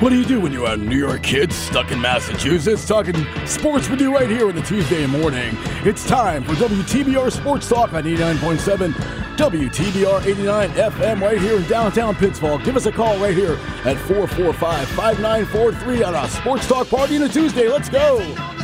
What do you do when you're a New York kid stuck in Massachusetts? Talking sports with you right here in the Tuesday morning. It's time for WTBR Sports Talk on 89.7 WTBR 89 FM right here in downtown Pittsfield. Give us a call right here at 445 5943 on a Sports Talk party on a Tuesday. Let's go.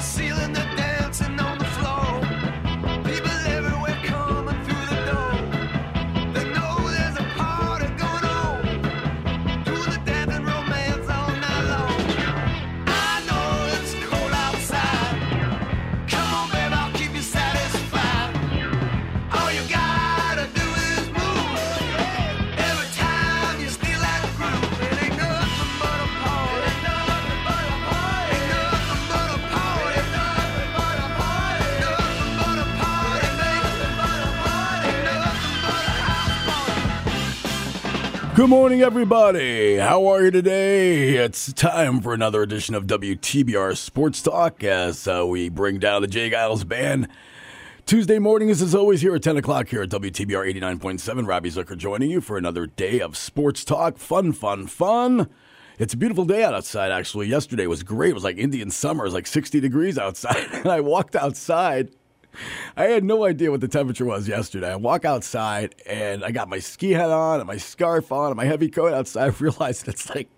Morning, everybody. How are you today? It's time for another edition of WTBR Sports Talk as uh, we bring down the J. Geils Band. Tuesday mornings, as always, here at 10 o'clock here at WTBR 89.7. Robbie Zucker joining you for another day of sports talk. Fun, fun, fun. It's a beautiful day out outside, actually. Yesterday was great. It was like Indian summer. It was like 60 degrees outside. And I walked outside. I had no idea what the temperature was yesterday. I walk outside and I got my ski hat on and my scarf on and my heavy coat outside. I realized it's like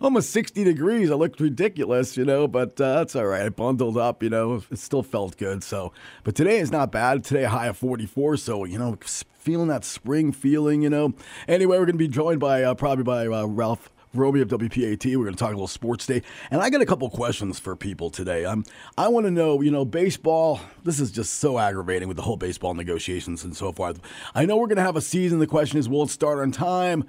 almost 60 degrees. I looked ridiculous, you know, but uh, that's all right. I bundled up, you know, it still felt good. So, but today is not bad. Today high of 44. So, you know, feeling that spring feeling, you know. Anyway, we're going to be joined by uh, probably by uh, Ralph. Roby of WPAT. We're going to talk a little sports day, and I got a couple questions for people today. Um, I want to know, you know, baseball. This is just so aggravating with the whole baseball negotiations and so forth. I know we're going to have a season. The question is, will it start on time?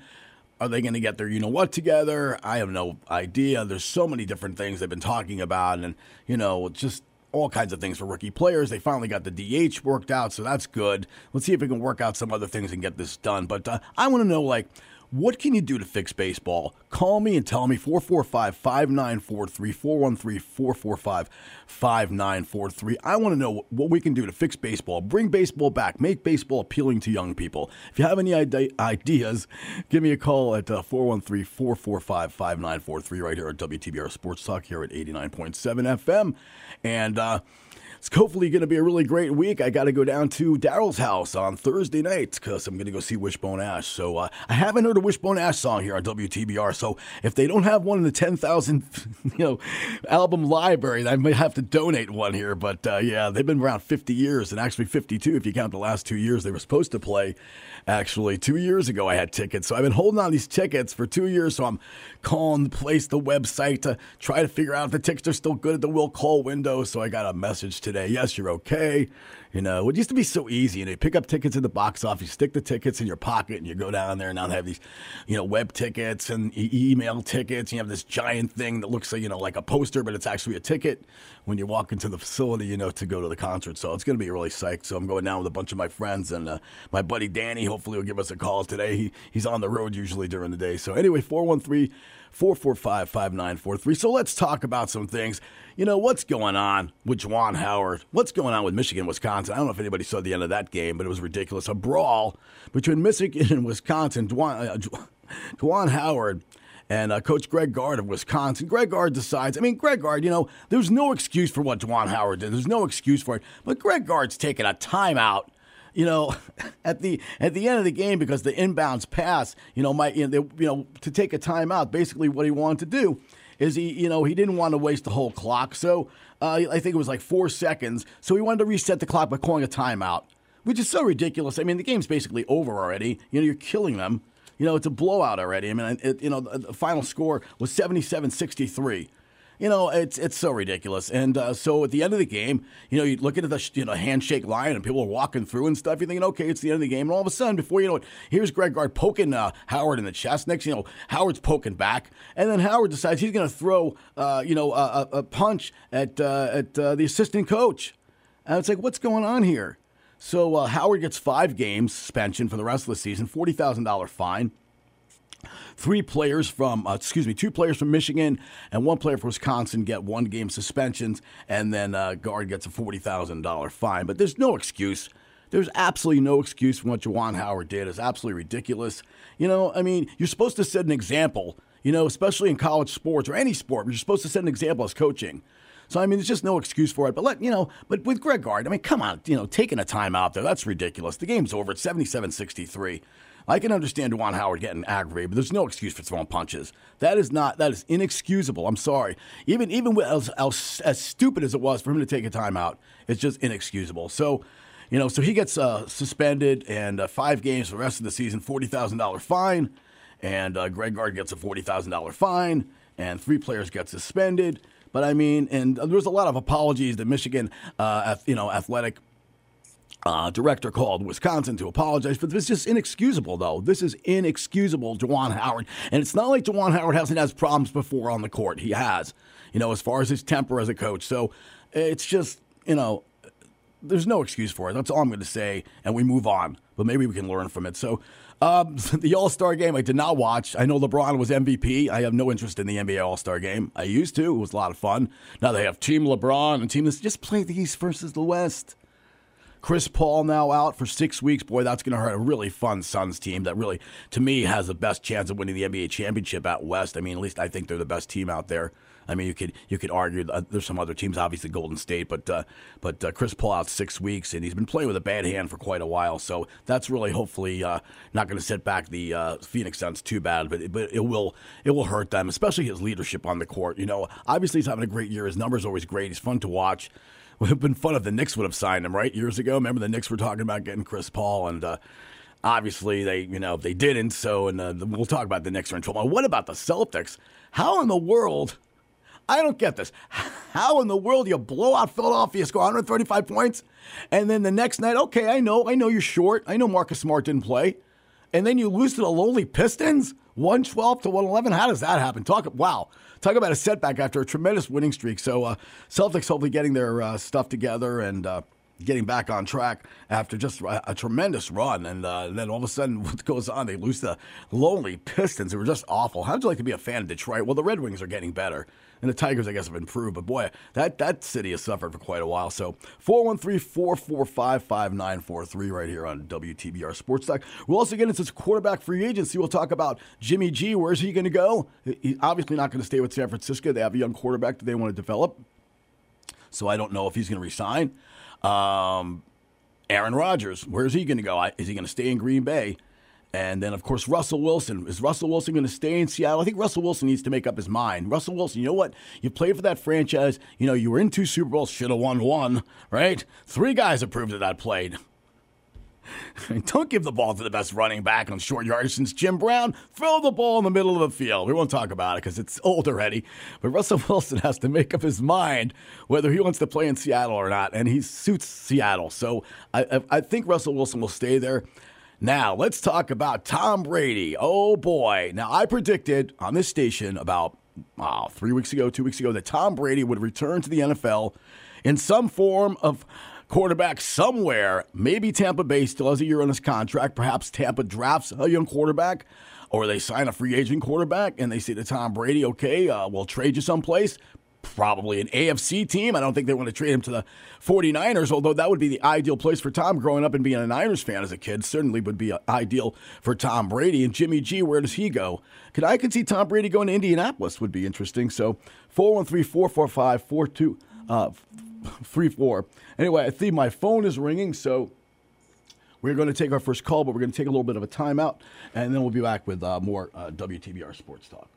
Are they going to get their you know what together? I have no idea. There's so many different things they've been talking about, and you know, just all kinds of things for rookie players. They finally got the DH worked out, so that's good. Let's see if we can work out some other things and get this done. But uh, I want to know, like, what can you do to fix baseball? Call me and tell me 445 5943 413 445 5943. I want to know what we can do to fix baseball, bring baseball back, make baseball appealing to young people. If you have any ideas, give me a call at 413 445 5943 right here at WTBR Sports Talk here at 89.7 FM. And, uh, it's hopefully going to be a really great week. I got to go down to Daryl's house on Thursday night because I'm going to go see Wishbone Ash. So uh, I haven't heard a Wishbone Ash song here on WTBR. So if they don't have one in the 10,000 you know album library, I might have to donate one here. But uh, yeah, they've been around 50 years and actually 52 if you count the last two years they were supposed to play. Actually, two years ago I had tickets, so I've been holding on these tickets for two years. So I'm calling the place, the website to try to figure out if the tickets are still good at the will call window. So I got a message today. Yes, you're okay. You know, it used to be so easy. And you pick up tickets in the box office, you stick the tickets in your pocket, and you go down there. And now they have these, you know, web tickets and e- email tickets. You have this giant thing that looks like, you know, like a poster, but it's actually a ticket when you walk into the facility, you know, to go to the concert. So it's going to be really psyched. So I'm going down with a bunch of my friends and uh, my buddy Danny. Hopefully, will give us a call today. He, he's on the road usually during the day. So anyway, 413 445 5943. So let's talk about some things. You know, what's going on with Juwan Howard? What's going on with Michigan, Wisconsin? I don't know if anybody saw the end of that game, but it was ridiculous. A brawl between Michigan and Wisconsin. Juwan, uh, Ju- Juwan Howard and uh, Coach Greg Gard of Wisconsin. Greg Gard decides, I mean, Greg Gard, you know, there's no excuse for what Juwan Howard did. There's no excuse for it. But Greg Gard's taking a timeout you know, at the at the end of the game because the inbounds pass, you know, might you know, they, you know to take a timeout. Basically, what he wanted to do is he, you know, he didn't want to waste the whole clock. So uh, I think it was like four seconds. So he wanted to reset the clock by calling a timeout, which is so ridiculous. I mean, the game's basically over already. You know, you're killing them. You know, it's a blowout already. I mean, it, you know, the final score was 77 63. You know, it's it's so ridiculous. And uh, so at the end of the game, you know, you look at the you know handshake line and people are walking through and stuff. You're thinking, okay, it's the end of the game. And all of a sudden, before you know it, here's Greg Gard poking uh, Howard in the chest. Next, you know, Howard's poking back, and then Howard decides he's going to throw, uh, you know, a, a, punch at uh, at uh, the assistant coach. And it's like, what's going on here? So uh, Howard gets five games suspension for the rest of the season, forty thousand dollar fine. Three players from, uh, excuse me, two players from Michigan and one player from Wisconsin get one game suspensions, and then uh, Gard gets a forty thousand dollar fine. But there's no excuse. There's absolutely no excuse for what Juwan Howard did. It's absolutely ridiculous. You know, I mean, you're supposed to set an example. You You know, especially in college sports or any sport, you're supposed to set an example as coaching. So I mean, there's just no excuse for it. But let you know, but with Greg Gard, I mean, come on, you know, taking a time out there, that's ridiculous. The game's over. It's 77-63. I can understand Juwan Howard getting aggravated, but there's no excuse for throwing punches. That is not that is inexcusable. I'm sorry. Even even with, as, as, as stupid as it was for him to take a timeout, it's just inexcusable. So, you know, so he gets uh, suspended and uh, five games for the rest of the season, forty thousand dollar fine, and uh, Greg Gard gets a forty thousand dollar fine, and three players get suspended. But I mean, and there's a lot of apologies that Michigan, uh, you know, athletic uh, director called Wisconsin to apologize, but this is just inexcusable, though. This is inexcusable, Juwan Howard. And it's not like Juwan Howard hasn't had problems before on the court. He has, you know, as far as his temper as a coach. So it's just, you know, there's no excuse for it. That's all I'm going to say, and we move on. But maybe we can learn from it. So um, the All Star game, I did not watch. I know LeBron was MVP. I have no interest in the NBA All Star game. I used to. It was a lot of fun. Now they have Team LeBron and Team this. Just play the East versus the West. Chris Paul now out for six weeks. Boy, that's going to hurt a really fun Suns team that really, to me, has the best chance of winning the NBA championship out west. I mean, at least I think they're the best team out there. I mean, you could you could argue there's some other teams, obviously Golden State, but uh, but uh, Chris Paul out six weeks, and he's been playing with a bad hand for quite a while. So that's really hopefully uh, not going to set back the uh, Phoenix Suns too bad, but but it will it will hurt them, especially his leadership on the court. You know, obviously he's having a great year. His numbers are always great. He's fun to watch would have been fun if the Knicks would have signed him, right? Years ago, remember the Knicks were talking about getting Chris Paul, and uh, obviously they, you know, they didn't. So, and uh, we'll talk about the Knicks are in trouble. What about the Celtics? How in the world? I don't get this. How in the world you blow out Philadelphia, score 135 points, and then the next night, okay, I know, I know you're short. I know Marcus Smart didn't play, and then you lose to the lowly Pistons, 112 to 111. How does that happen? Talk wow. Talk about a setback after a tremendous winning streak. So uh, Celtics hopefully getting their uh, stuff together and uh, getting back on track after just a, a tremendous run. And, uh, then all of a sudden, what goes on? They lose the lonely Pistons. They were just awful. How'd you like to be a fan of Detroit? Well, the Red Wings are getting better. And the Tigers, I guess, have improved. But boy, that, that city has suffered for quite a while. So 413 445 5943 right here on WTBR Sports Talk. We'll also get into this quarterback free agency. We'll talk about Jimmy G. Where's he going to go? He's obviously not going to stay with San Francisco. They have a young quarterback that they want to develop. So I don't know if he's going to resign. Um, Aaron Rodgers, where's he going to go? Is he going to stay in Green Bay? And then, of course, Russell Wilson. Is Russell Wilson going to stay in Seattle? I think Russell Wilson needs to make up his mind. Russell Wilson, you know what? You played for that franchise. You know, you were in two Super Bowls, should have won one, right? Three guys have proved that that played. Don't give the ball to the best running back on short yardage since Jim Brown. Throw the ball in the middle of the field. We won't talk about it because it's old already. But Russell Wilson has to make up his mind whether he wants to play in Seattle or not, and he suits Seattle. So I, I think Russell Wilson will stay there. Now, let's talk about Tom Brady. Oh, boy. Now, I predicted on this station about wow, three weeks ago, two weeks ago, that Tom Brady would return to the NFL in some form of quarterback somewhere. Maybe Tampa Bay still has a year on his contract. Perhaps Tampa drafts a young quarterback. Or they sign a free agent quarterback and they say to Tom Brady, okay, uh, we'll trade you someplace probably an AFC team. I don't think they want to trade him to the 49ers, although that would be the ideal place for Tom growing up and being a Niners fan as a kid. Certainly would be ideal for Tom Brady. And Jimmy G, where does he go? Could I could see Tom Brady going to Indianapolis would be interesting. So 413-445-4234. Uh, anyway, I think my phone is ringing, so we're going to take our first call, but we're going to take a little bit of a timeout, and then we'll be back with uh, more uh, WTBR Sports Talk.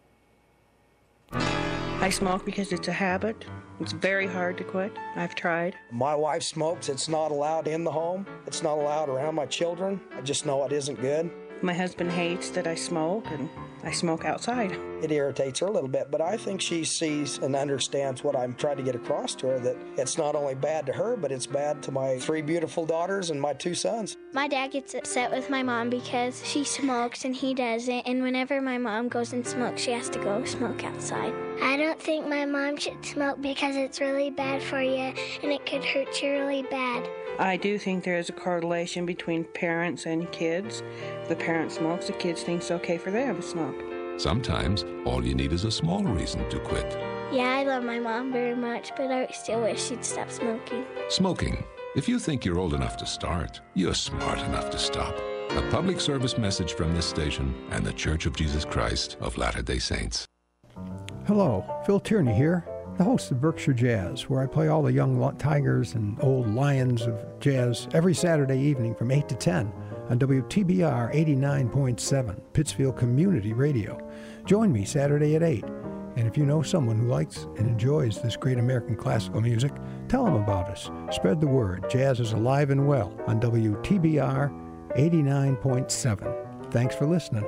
I smoke because it's a habit. It's very hard to quit. I've tried. My wife smokes. It's not allowed in the home. It's not allowed around my children. I just know it isn't good. My husband hates that I smoke, and I smoke outside. It irritates her a little bit, but I think she sees and understands what I'm trying to get across to her that it's not only bad to her, but it's bad to my three beautiful daughters and my two sons. My dad gets upset with my mom because she smokes and he doesn't, and whenever my mom goes and smokes, she has to go smoke outside. I don't think my mom should smoke because it's really bad for you and it could hurt you really bad. I do think there is a correlation between parents and kids. The parent smokes, the kids think it's okay for them to smoke. Sometimes all you need is a small reason to quit. Yeah, I love my mom very much, but I still wish she'd stop smoking. Smoking. If you think you're old enough to start, you're smart enough to stop. A public service message from this station and the Church of Jesus Christ of Latter day Saints. Hello, Phil Tierney here, the host of Berkshire Jazz, where I play all the young tigers and old lions of jazz every Saturday evening from 8 to 10 on WTBR 89.7, Pittsfield Community Radio. Join me Saturday at 8. And if you know someone who likes and enjoys this great American classical music, tell them about us. Spread the word. Jazz is alive and well on WTBR 89.7. Thanks for listening.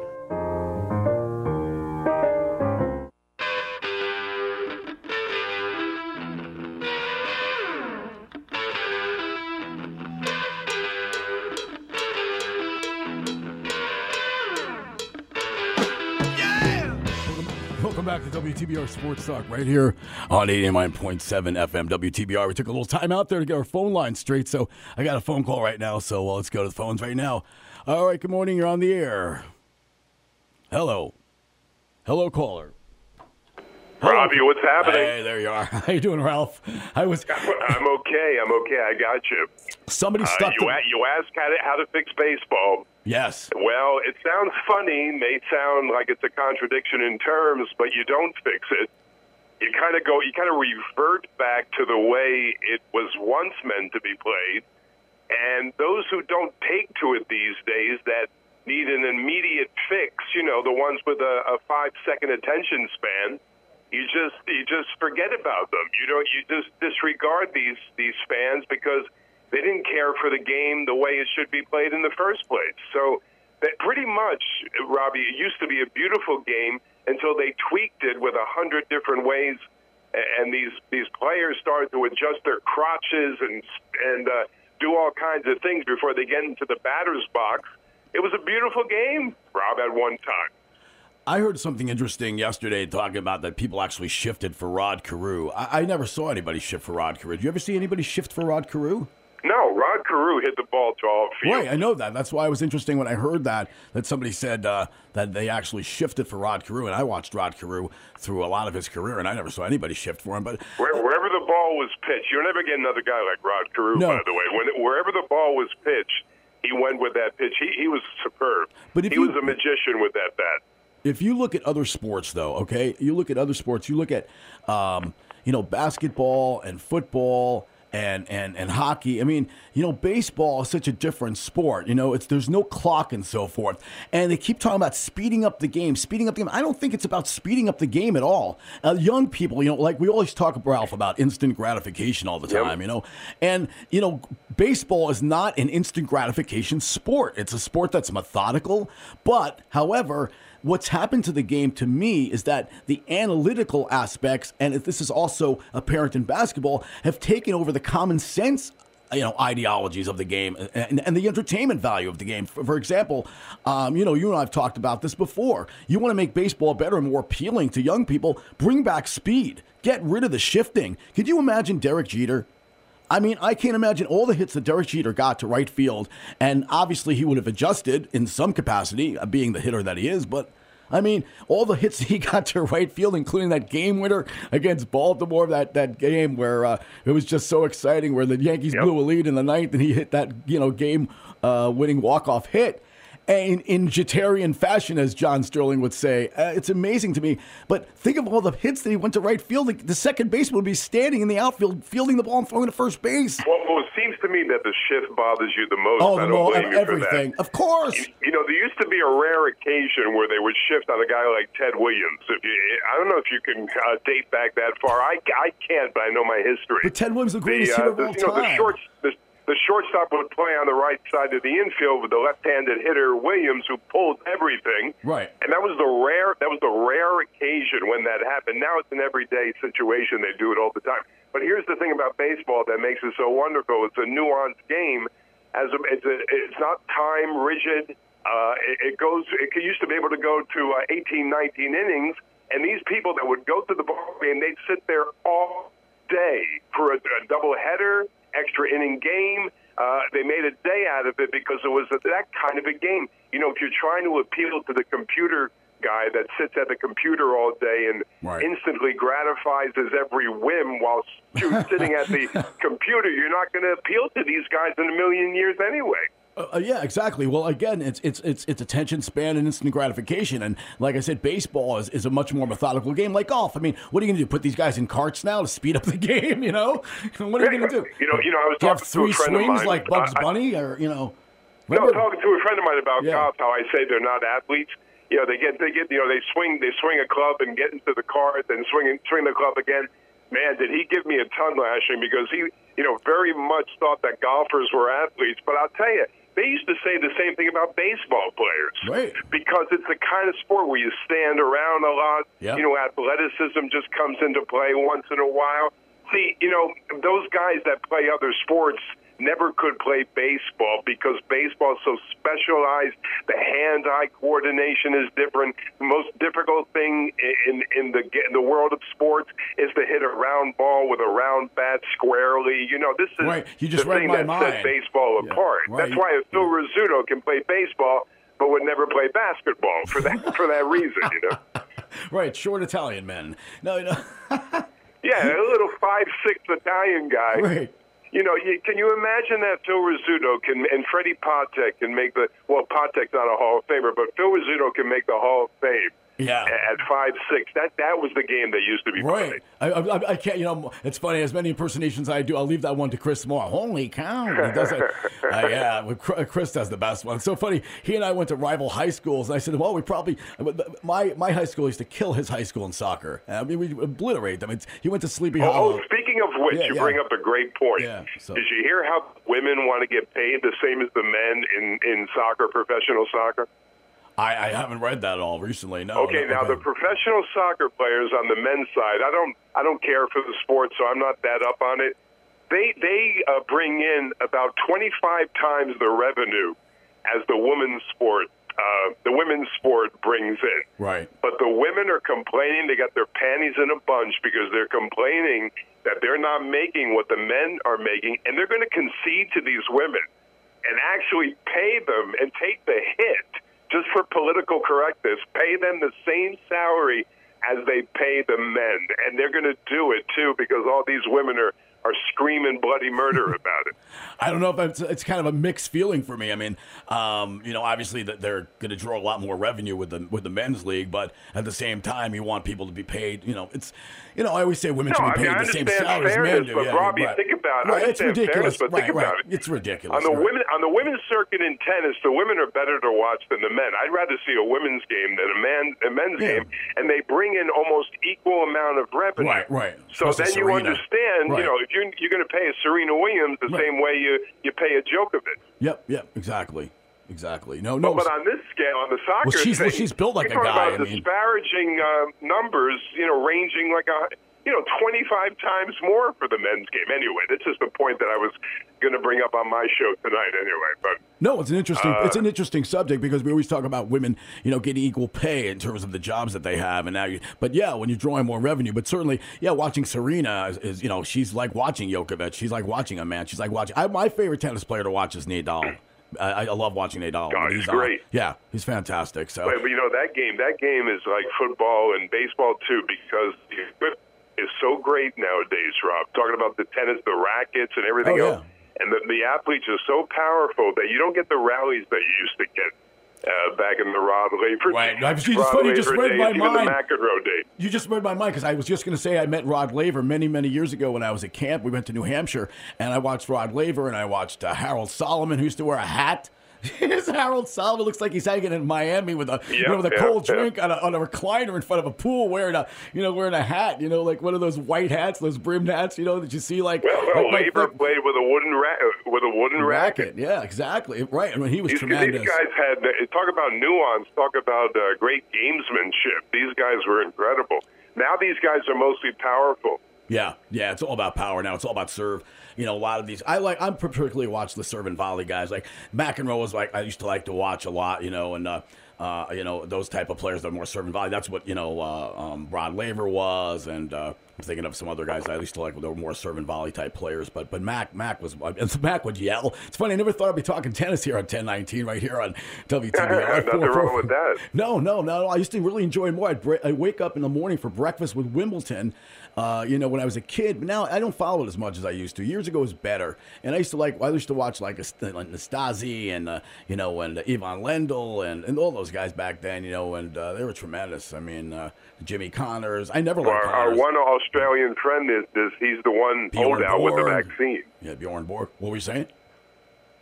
WTBR Sports Talk right here on 89.7 FM WTBR. We took a little time out there to get our phone line straight, so I got a phone call right now, so uh, let's go to the phones right now. All right, good morning. You're on the air. Hello. Hello, caller. Robbie, what's happening? Hey, there you are. How you doing, Ralph? I was I'm okay. I'm okay. I got you. somebody Uh, stuck. you, the- a- you asked how to, how to fix baseball. Yes. Well, it sounds funny, may sound like it's a contradiction in terms, but you don't fix it. You kind of go, you kind of revert back to the way it was once meant to be played. And those who don't take to it these days that need an immediate fix, you know, the ones with a, a five second attention span, you just you just forget about them. You don't you just disregard these these fans because they didn't care for the game the way it should be played in the first place. So that pretty much, Robbie, it used to be a beautiful game until they tweaked it with a hundred different ways, and these these players started to adjust their crotches and and uh, do all kinds of things before they get into the batter's box. It was a beautiful game, Rob, at one time. I heard something interesting yesterday talking about that people actually shifted for Rod Carew. I, I never saw anybody shift for Rod Carew. Did you ever see anybody shift for Rod Carew? No, Rod Carew hit the ball to all field. Right, I know that. That's why it was interesting when I heard that that somebody said uh, that they actually shifted for Rod Carew, and I watched Rod Carew through a lot of his career, and I never saw anybody shift for him. But Where, wherever the ball was pitched, you'll never get another guy like Rod Carew, No. by the way. When, wherever the ball was pitched, he went with that pitch. He, he was superb. But if he you- was a magician with that bat. if you look at other sports, though, okay, you look at other sports. You look at, um, you know, basketball and football and and and hockey. I mean, you know, baseball is such a different sport. You know, it's there's no clock and so forth, and they keep talking about speeding up the game, speeding up the game. I don't think it's about speeding up the game at all. Uh, young people, you know, like we always talk, about Ralph, about instant gratification all the Yep. time. You know, and you know, baseball is not an instant gratification sport. It's a sport that's methodical, but however what's happened to the game to me is that the analytical aspects, and this is also apparent in basketball, have taken over the common sense. You know ideologies of the game and, and the entertainment value of the game. For, for example, um, you know you and I have talked about this before. You want to make baseball better and more appealing to young people. Bring back speed. Get rid of the shifting. Could you imagine Derek Jeter? I mean, I can't imagine all the hits that Derek Jeter got to right field, and obviously he would have adjusted in some capacity, uh, being the hitter that he is. But I mean, all the hits he got to right field, including that game winner against Baltimore, that that game where uh, it was just so exciting, where the Yankees Yep. blew a lead in the ninth, and he hit that you know game uh, winning walk off hit. In Jeterian fashion, as John Sterling would say, uh, it's amazing to me. But think of all the hits that he went to right field. The, the second baseman would be standing in the outfield, fielding the ball and throwing to first base. Well, well, it seems to me that the shift bothers you the most. Oh, I the don't blame you for that. everything. Of course. You, you know, there used to be a rare occasion where they would shift on a guy like Ted Williams. If you, I don't know if you can uh, date back that far. I, I can't, but I know my history. But Ted Williams, the greatest the, hitter uh, of the, all you know, the time. short, the, the shortstop would play on the right side of the infield with the left-handed hitter Williams, who pulled everything. Right. And that was the rare. That was the rare occasion when that happened. Now it's an everyday situation. They do it all the time. But here's the thing about baseball that makes it so wonderful. It's a nuanced game. As a, it's a, it's not time rigid. Uh, it, it goes. It used to be able to go to uh, 18, 19 innings, and these people that would go to the ball game, they'd sit there all day for a, a double header, extra inning game. Uh, they made a day out of it because it was that kind of a game. You know, if you're trying to appeal to the computer guy that sits at the computer all day and Right. instantly gratifies his every whim while sitting at the computer, you're not going to appeal to these guys in a million years anyway. Uh, yeah, exactly. Well, again, it's it's it's it's attention span and instant gratification, and like I said, baseball is, is a much more methodical game, like golf. I mean, what are you going to do? Put these guys in carts now to speed up the game? You know, what are you going to do? You know, you know, I was Do you have talking to a three friend of swings mine. like Bugs I- Bunny, or you know? No, remember- talking to a friend of mine about Yeah. golf, how I say they're not athletes. You know, they get they get you know they swing they swing a club and get into the cart, then swing swing the club again. Man, did he give me a ton lashing because he you know very much thought that golfers were athletes. But I'll tell you, they used to say the same thing about baseball players. Right. Because it's the kind of sport where you stand around a lot. Yep. You know, athleticism just comes into play once in a while. See, you know, those guys that play other sports never could play baseball because baseball is so specialized. The hand-eye coordination is different. The most difficult thing in in the in the world of sports is to hit a round ball with a round bat squarely. You know, this is Right. You just the read thing my that mind. sets baseball Yeah. apart. Right. That's why if Phil Rizzuto can play baseball but would never play basketball for that for that reason. You know. right, short Italian men. No, no. Yeah, a little five six Italian guy. right. You know, you, can you imagine that Phil Rizzuto can and Freddie Patek can make the well, Patek's not a Hall of Famer, but Phil Rizzuto can make the Hall of Fame Yeah. at five six. That that was the game that used to be played. Right. I, I, I can't, you know, it's funny, as many impersonations I do, I'll leave that one to Chris Moore. Holy cow. He does it. Uh, yeah, Chris does the best one. So funny. He and I went to rival high schools, and I said, well, we probably, my, my high school used to kill his high school in soccer. I mean, we obliterate them. It's, he went to Sleepy Oh, Hollow. oh, speaking of which, Yeah, you yeah. bring up a great point. Yeah, so- Did you hear how women want to get paid the same as the men in in soccer, professional soccer? I, I haven't read that at all recently. No. Okay, no, now the professional soccer players on the men's side, I don't, I don't care for the sport, so I'm not that up on it. They they uh, bring in about 25 times the revenue as the women's sport. Uh, the women's sport brings in. Right. But the women are complaining. They got their panties in a bunch because they're complaining that they're not making what the men are making, and they're going to concede to these women and actually pay them and take the hit just for political correctness. Pay them the same salary as they pay the men, and they're going to do it too because all these women are are screaming bloody murder about it. I don't know if it's, it's kind of a mixed feeling for me. I mean, um, you know, obviously that they're going to draw a lot more revenue with the with the men's league, but at the same time, you want people to be paid. You know, it's you know, I always say women No, should be paid I the same salary as men do. but yeah, Robbie, right. think about it. I Right, it's ridiculous. fairness, but right, think right. about it. It's ridiculous. On the women on the women's circuit in tennis, the women are better to watch than the men. I'd rather see a women's game than a man a men's Yeah. game, and they bring in almost equal amount of revenue. Right, right. So Especially then you Serena. understand, you know, if you're you're going to pay a Serena Williams the Right. same way you you pay a Djokovic. Yep, yep, exactly, exactly. No, no. But on this scale, on the soccer Well, she's- well, she's built like a guy, About I mean. disparaging uh, numbers, you know, ranging like a you know 25 times more for the men's game. Anyway, this is the point that I was going to bring up on my show tonight. Anyway, but No, it's an interesting. Uh, it's an interesting subject because we always talk about women, you know, getting equal pay in terms of the jobs that they have, and now you. But yeah, when you're drawing more revenue, but certainly, yeah, watching Serena is, is you know, she's like watching Djokovic. She's like watching a man. She's like watching. I, my favorite tennis player to watch is Nadal. I, I love watching Nadal. God, he's on. great. Yeah, he's fantastic. So But, but you know that game, that game is like football and baseball too, because is so great nowadays. Rob, talking about the tennis, the rackets, and everything Oh, else, and the, the athletes are so powerful that you don't get the rallies that you used to get. Uh, back in the Rod Laver, Right. Was- you funny, you just Laver read days, my mind. the McEnroe days. You just read my mind because I was just going to say I met Rod Laver many, many years ago when I was at camp. We went to New Hampshire and I watched Rod Laver and I watched uh, Harold Solomon, who used to wear a hat. His Harold Solomon looks like he's hanging in Miami with a you know with a yeah, cold yeah. drink on a, on a recliner in front of a pool, wearing a you know wearing a hat, you know like one of those white hats, those brimmed hats, you know that you see like, Well, well like Laver like- played with a wooden ra- with a wooden racket. racket. Yeah, exactly. Right. I mean, he was These, tremendous. these guys had talk about nuance, talk about uh, great gamesmanship. These guys were incredible. Now these guys are mostly powerful. Yeah, yeah, it's all about power now. It's all about serve. You know, a lot of these. I like. I'm particularly watch the serve and volley guys. Like McEnroe was like I used to like to watch a lot. You know, and uh, Uh, you know those type of players that are more serving volley. That's what you know uh, um, Rod Laver was, and uh, I'm thinking of some other guys I used to like. They were more serving volley type players. But but Mac Mac was and Mac would yell. It's funny. I never thought I'd be talking tennis here on 1019 right here on WTBR. Nothing wrong with that. No, no, no. I used to really enjoy more. I'd, I'd wake up in the morning for breakfast with Wimbledon. Uh, you know, when I was a kid, but now I don't follow it as much as I used to. Years ago was better, and I used to like. I used to watch like Ast- Nastase and uh, you know and uh, Ivan Lendl and, and all those guys back then. You know, and uh, they were tremendous. I mean, uh, Jimmy Connors. I never liked Our, our one Australian friend is, is he's the one Bjorn holdout with the vaccine. Yeah, Bjorn Borg. What were you saying?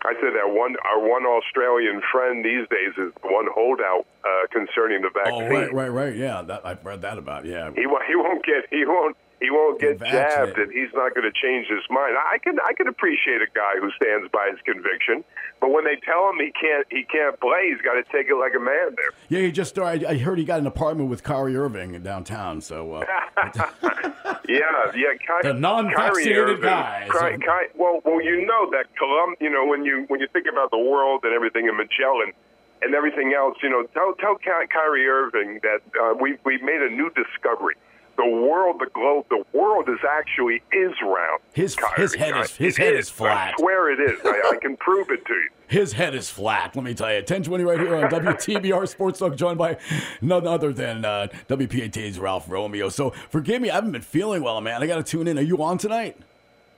I said that one our one Australian friend these days is the one holdout uh, concerning the vaccine. Oh, right, right, right. Yeah, that, I've read that about. Yeah, He won't. He won't get. He won't. He won't get jabbed, and he's not going to change his mind. I can. I can appreciate a guy who stands by his conviction, but when they tell him he can't, he can't play, he's got to take it like a man. There. yeah. He just started. I heard he got an apartment with Kyrie Irving in downtown. So uh, Yeah, yeah. Ky- The non-vaccinated Kyrie Irving- guy. Ky- Ky- well, well, you know that Colum. You know when you when you think about the world and everything in Magellan and everything else. You know, tell tell Ky- Kyrie Irving that uh, we we made a new discovery. The world, the globe, the world is actually is round. His- Kyrie. his head is- his It head is flat. I swear it is. I, I can prove it to you. His head is flat, let me tell you. 1020 right here on WTBR Sports Talk, joined by none other than uh, WPAT's Ralph Romeo. So forgive me, I haven't been feeling well, man. I got to tune in. Are you on tonight?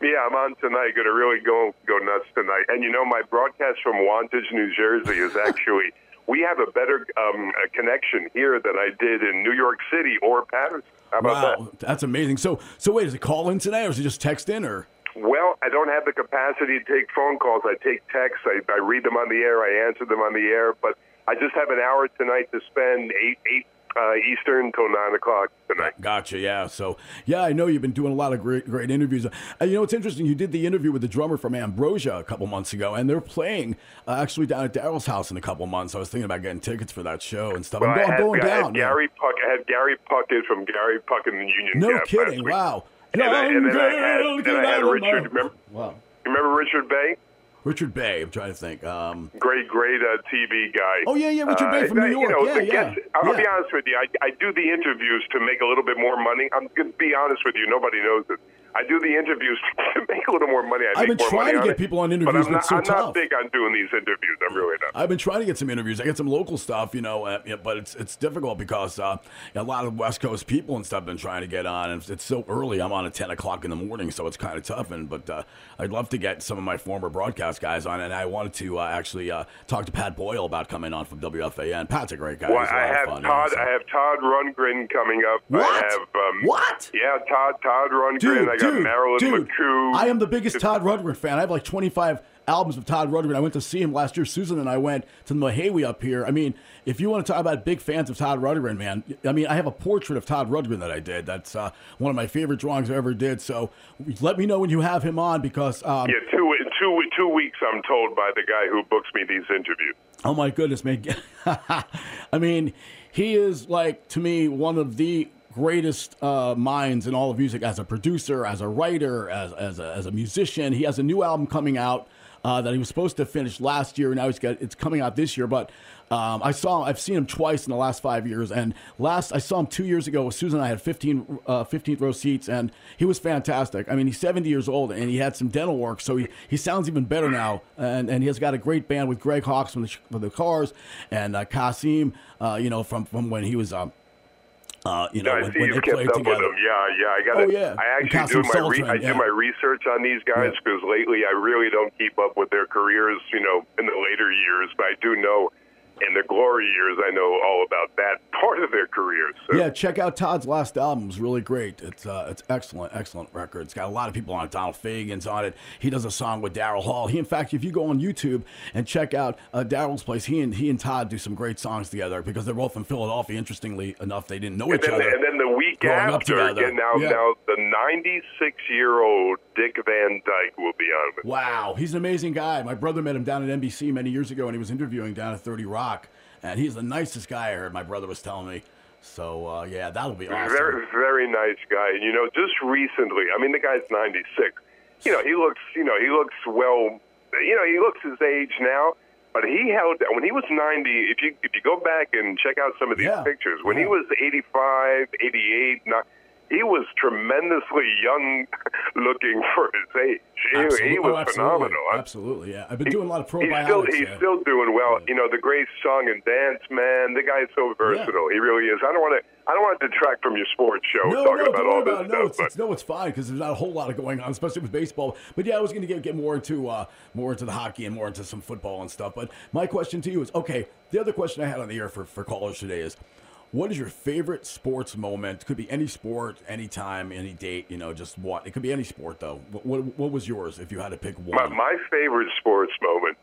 Yeah, I'm on tonight. Going to really go go nuts tonight. And you know, my broadcast from Wantage, New Jersey, is actually we have a better um, connection here than I did in New York City or Paris. How about Wow, that's amazing. So, so wait, is it call in today, or is it just text in, or? Well, I don't have the capacity to take phone calls. I take texts. I, I read them on the air. I answer them on the air. But I just have an hour tonight to spend eight eight uh, Eastern till nine o'clock tonight. Gotcha. Yeah. So, yeah, I know you've been doing a lot of great, great interviews. Uh, you know, it's interesting. You did the interview with the drummer from Ambrosia a couple months ago, and they're playing uh, actually down at Daryl's house in a couple months. I was thinking about getting tickets for that show and stuff. Well, I'm, I going, had, going I had down. yeah. Gary Puck. I had Gary Puckett from Gary Puckett and Union No Gap last kidding. Wow. And, I, and then I had, then I had Richard. Remember, Wow. you remember Richard Bey? Richard Bey. I'm trying to think. Um, Great, great uh, TV guy. Oh, yeah, yeah, Richard Bey from uh, New you York. know, Yeah, yeah, I'll yeah. be honest with you. I, I do the interviews to make a little bit more money. I'm going to be honest with you. Nobody knows it. I do the interviews to make a little more money. I I've make been trying to get it. people on but interviews, I'm but not, it's so I'm tough. not big on doing these interviews. I'm really not. I've been trying to get some interviews. I get some local stuff, you know, uh, but it's it's difficult because uh, a lot of West Coast people and stuff have been trying to get on, and it's, so early. I'm on at 10 o'clock in the morning, so it's kind of tough. And but uh, I'd love to get some of my former broadcast guys on, and I wanted to uh, actually uh, talk to Pat Boyle about coming on from WFAN. Pat's a great guy. Well, I have fun, Todd. so- I have Todd Rundgren coming up. What? I have um, What? Yeah, Todd. Todd Rundgren. Dude, got dude, Marilyn dude, McCoo. I am the biggest Todd Rundgren fan. I have like 25 albums of Todd Rundgren. I went to see him last year. Susan and I went to the Mahaiwe up here. I mean, if you want to talk about big fans of Todd Rundgren, man, I mean, I have a portrait of Todd Rundgren that I did. That's uh, one of my favorite drawings I ever did. So let me know when you have him on because, um, Yeah, two, two, two weeks. I'm told by the guy who books me these interviews. oh my goodness, man. I mean, he is like, to me, one of the greatest uh, minds in all of music as a producer, as a writer, as, as, a, as a musician. He has a new album coming out uh, that he was supposed to finish last year. and Now he's got it's coming out this year. But um, I saw I've seen him twice in the last five years. And last I saw him two years ago. With Susan I had 15 uh, 15th row seats, and he was fantastic. I mean, he's 70 years old, and he had some dental work, so he, he sounds even better now. And and he has got a great band with Greg Hawkes from the from the Cars and uh, Kasim, uh, you know, from from when he was. Um, uh, you know, Yeah, I when, when they played together. Yeah, yeah. I got Oh, yeah. I actually do my re- I yeah. do my research on these guys Yeah. because lately I really don't keep up with their careers. You know, in the later years, but I do know in the glory years. I know all about that part of their careers. So. Yeah, check out Todd's last album. It's really great. It's uh, it's excellent, excellent record. It's got a lot of people on it. Donald Fagen's on it. He does a song with Daryl Hall. He, in fact, if you go on YouTube and check out uh, Daryl's place, he and he and Todd do some great songs together because they're both from Philadelphia. Interestingly enough, they didn't know And each then, other. and then the week after, again, now Yeah. now the 96 year old Dick Van Dyke will be on with. Wow, he's an amazing guy. My brother met him down at NBC many years ago, and he was interviewing down at 30 Rock. And he's the nicest guy I heard. My brother was telling me. So uh, yeah, that'll be awesome. Very, very nice guy. And, you know, just recently, I mean, the guy's 96. You know, he looks, you know, he looks well, you know, he looks his age now. But he held when he was 90. If you if you go back and check out some of these Yeah. pictures, when he was 85, 88, not, he was tremendously young looking for his age. He, Absolutely. he Oh, was absolutely. phenomenal. Absolutely, yeah. I've been doing a lot of He's still probiotics. he's yeah. still doing well. You know, the great song and dance man. The guy is so versatile. He really is. I don't want to. I don't want to detract from your sports show No, talking no, about all this about it. No, stuff. it's, but it's, no, it's fine because there's not a whole lot of going on, especially with baseball. But yeah, I was going to get, get more into uh, more into the hockey and more into some football and stuff. But my question to you is, okay, the other question I had on the air for, for callers today is, what is your favorite sports moment? Could be any sport, any time, any date. You know, just what. It could be any sport though. What, what, what was yours if you had to pick one? my favorite sports moment,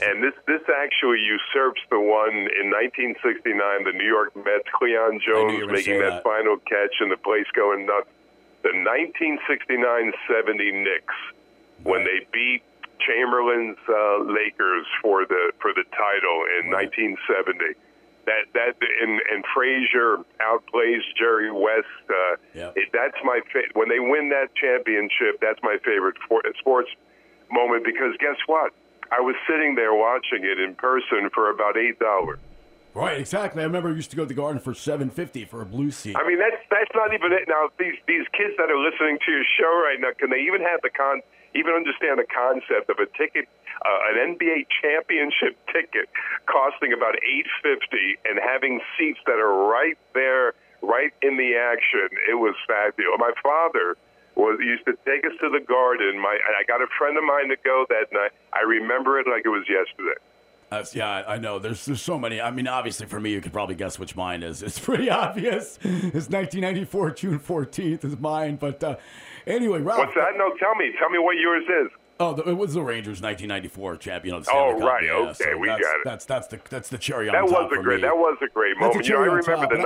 and this this actually usurps the one in 1969, the New York Mets, Cleon Jones making that, that. final catch and the place going nuts. The 1969-70 Knicks when they beat Chamberlain's uh, Lakers for the for the title in 1970. That that and and Frazier outplays Jerry West. Uh, Yep. it, that's my fa- when they win that championship. That's my favorite for, sports moment because guess what? I was sitting there watching it in person for about eight dollars. right, exactly. I remember I used to go to the Garden for seven fifty for a blue seat. I mean, that's that's not even it. Now, these these kids that are listening to your show right now, can they even have the con, even understand the concept of a ticket, uh, an NBA championship ticket costing about eight fifty, and having seats that are right there, right in the action? It was fabulous. My father was used to take us to the Garden. My I got a friend of mine to go that night. I remember it like it was yesterday. That's, yeah, I I know. There's there's so many. I mean, obviously for me, you could probably guess which mine is. It's pretty obvious. It's 1994, June 14th is mine. But uh, anyway, Ralph. What's that? No, tell me. Tell me what yours is. Oh, the, it was the Rangers 1994 champion. You know, the Oh, Cup, right. yeah, Okay, so we that's, got it. That's that's the that's the cherry on That top was a for great. me. That was a great That's a moment. You know, I cherry on remember top, the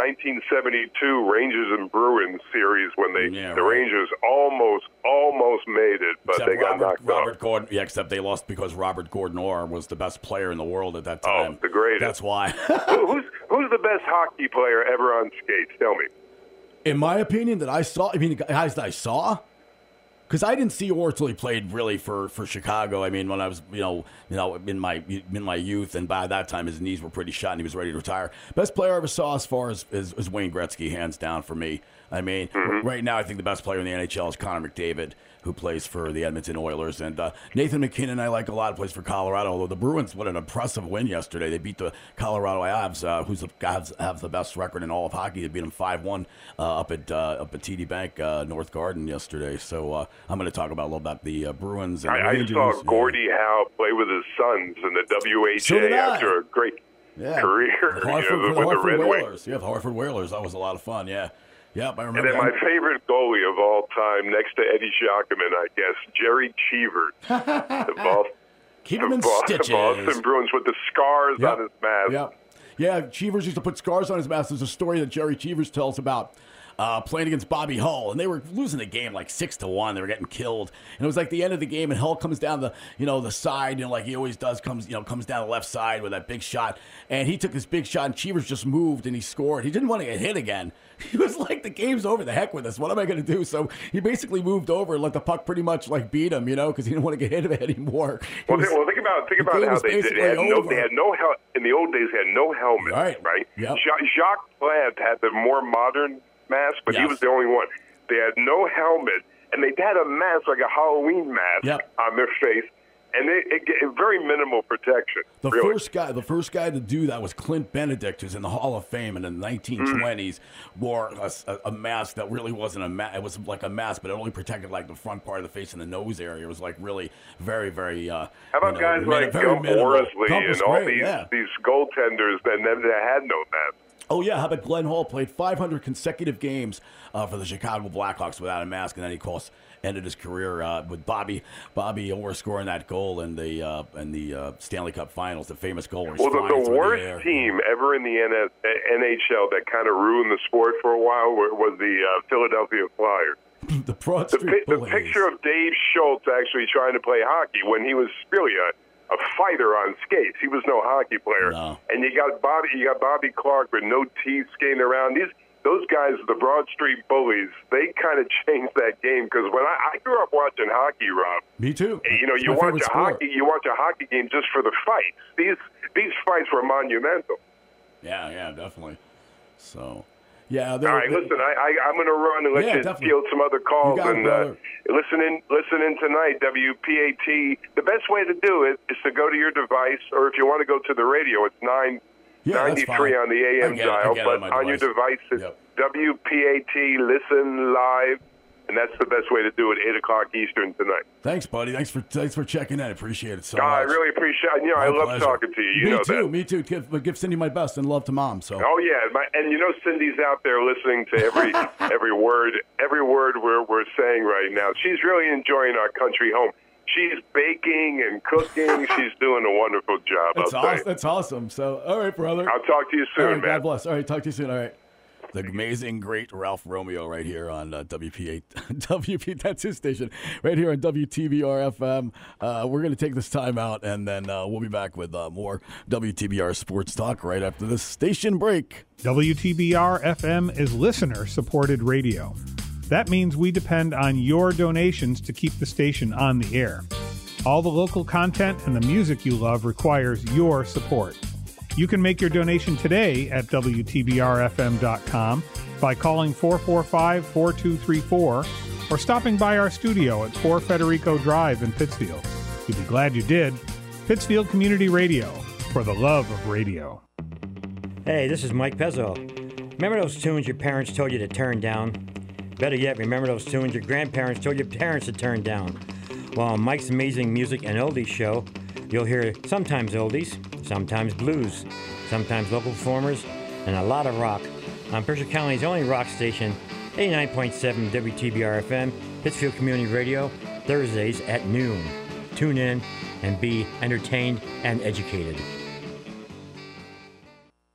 1972 Rangers and Bruins series when they Yeah, the right. Rangers almost almost made it, but Except they got Robert, knocked Robert out. Gordon. Yeah, except they lost because Robert Gordon Orr was the best player in the world at that Oh, time. the greatest. That's why. Who's who's the best hockey player ever on skates? Tell me. in my opinion, that I saw. I mean, the guys that I saw. Because I didn't see Orr till he played really for, for Chicago. I mean, when I was you know you know in my in my youth, and by that time his knees were pretty shot, and he was ready to retire. Best player I ever saw as far as is, is Wayne Gretzky, hands down for me. I mean, Mm-hmm. right now I think the best player in the NHL is Connor McDavid, who plays for the Edmonton Oilers, and uh, Nathan MacKinnon I like a lot. Of plays for Colorado. Although the Bruins, what an impressive win yesterday! They beat the Colorado Avs, uh, who's the, have, have the best record in all of hockey. They beat them five one uh, up at uh, up at TD Bank uh, North Garden yesterday. So uh, I'm going to talk about a little about the uh, Bruins. And the I, I Rangers. saw Yeah. Gordie Howe play with his sons in the WHA So I. after a great yeah. career The Hartford, you know, the with the Hartford Red Wings. Whalers. Yeah, the Hartford Whalers. That was a lot of fun. Yeah. Yep, I And remember. then my favorite goalie of all time, next to Eddie Giacomin, I guess, Gerry Cheever, the Boston, Keep him in Boston, stitches. Boston Bruins with the scars Yep. on his mask. Yep. Yeah, Cheevers used to put scars on his mask. There's a story that Gerry Cheevers tells about uh, playing against Bobby Hull, and they were losing the game like six to one. They were getting killed, and it was like the end of the game. And Hull comes down the you know the side, you know, like he always does, comes you know comes down the left side with that big shot. And he took this big shot, and Cheevers just moved and he scored. He didn't want to get hit again. He was like, the game's over. The heck with this. What am I going to do? So he basically moved over and let the puck pretty much like beat him, you know, because he didn't want to get hit anymore. Well, was- think, well, think about think about how they did. They had no, they had no hel- in the old days. They had no helmets, Right. right? Yep. Ja- Jacques Plante had the more modern mask, but he was the only one. They had no helmet, and they had a mask like a Halloween mask Yep. on their face, and it, it, it very minimal protection. The really. first guy, the first guy to do that was Clint Benedict, who's in the Hall of Fame, and in the 1920s wore a, a- mask that really wasn't a mask. It was like a mask, but it only protected like the front part of the face and the nose area. It was like really very, very. Uh, How about you know, guys mini- like minimal. Worsley and all these yeah. these goaltenders that never had no mask? Oh yeah, how about Glenn Hall played 500 consecutive games uh, for the Chicago Blackhawks without a mask, and then he course ended his career uh, with Bobby Bobby Orr scoring that goal in the uh, in the uh, Stanley Cup Finals, the famous goal. Well, the, the worst air. team ever in the NHL that kind of ruined the sport for a while was the uh, Philadelphia Flyers. the Broad The, pi- the picture of Dave Schultz actually trying to play hockey when he was really a, a fighter on skates. He was no hockey player. No. And you got Bobby, you got Bobby Clarke with no teeth skating around. These those guys, the Broad Street Bullies, they kind of changed that game because when I, I grew up watching hockey, Rob, Me too. you know, It's you watch a sport. hockey, you watch a hockey game just for the fights. These these fights were monumental. Yeah, yeah, definitely. So, yeah. All they're- listen, I, I I'm going to run and let Yeah, you definitely. field some other calls You got it, and uh, listen in listen in tonight. WPAT. The best way to do it is to go to your device, or if you want to go to the radio, it's nine Yeah, ninety three on the AM dial. But on on your device. it's Yep. WPAT. Listen live, and that's the best way to do it. Eight o'clock Eastern tonight. Thanks, buddy. Thanks for thanks for checking in. I appreciate it so God, I really appreciate. You know, My I love pleasure. talking to you. You me know too. that. Me too. Give, give Cindy my best and love to mom. So. Oh yeah, my, and you know Cindy's out there listening to every every word every word we're we're saying right now. She's really enjoying our country home. She's baking and cooking. She's doing a wonderful job. That's I'll say. awesome. That's awesome. So, all right, brother. I'll talk to you soon, right, man. God bless. All right, talk to you soon. All right. The amazing, great Ralph Romeo right here on uh, WP8. WP, that's his station, right here on WTBR FM. Uh, we're going to take this time out, and then uh, we'll be back with uh, more WTBR Sports Talk right after this station break. WTBR FM is listener supported radio. That means we depend on your donations to keep the station on the air. All the local content and the music you love requires your support. You can make your donation today at WTBRFM.com by calling 445 4234 or stopping by our studio at 4 Federico Drive in Pittsfield. You'll be glad you did. Pittsfield Community Radio, for the love of radio. Hey, this is Mike Pezzo. Remember those tunes your parents told you to turn down? Better yet, remember those tunes your grandparents told your parents to turn down? Well, on Mike's Amazing Music and Oldies show, you'll hear sometimes oldies, sometimes blues, sometimes local performers, and a lot of rock on Berkshire County's only rock station, 89.7 WTBR FM, Pittsfield Community Radio, Thursdays at noon. Tune in and be entertained and educated.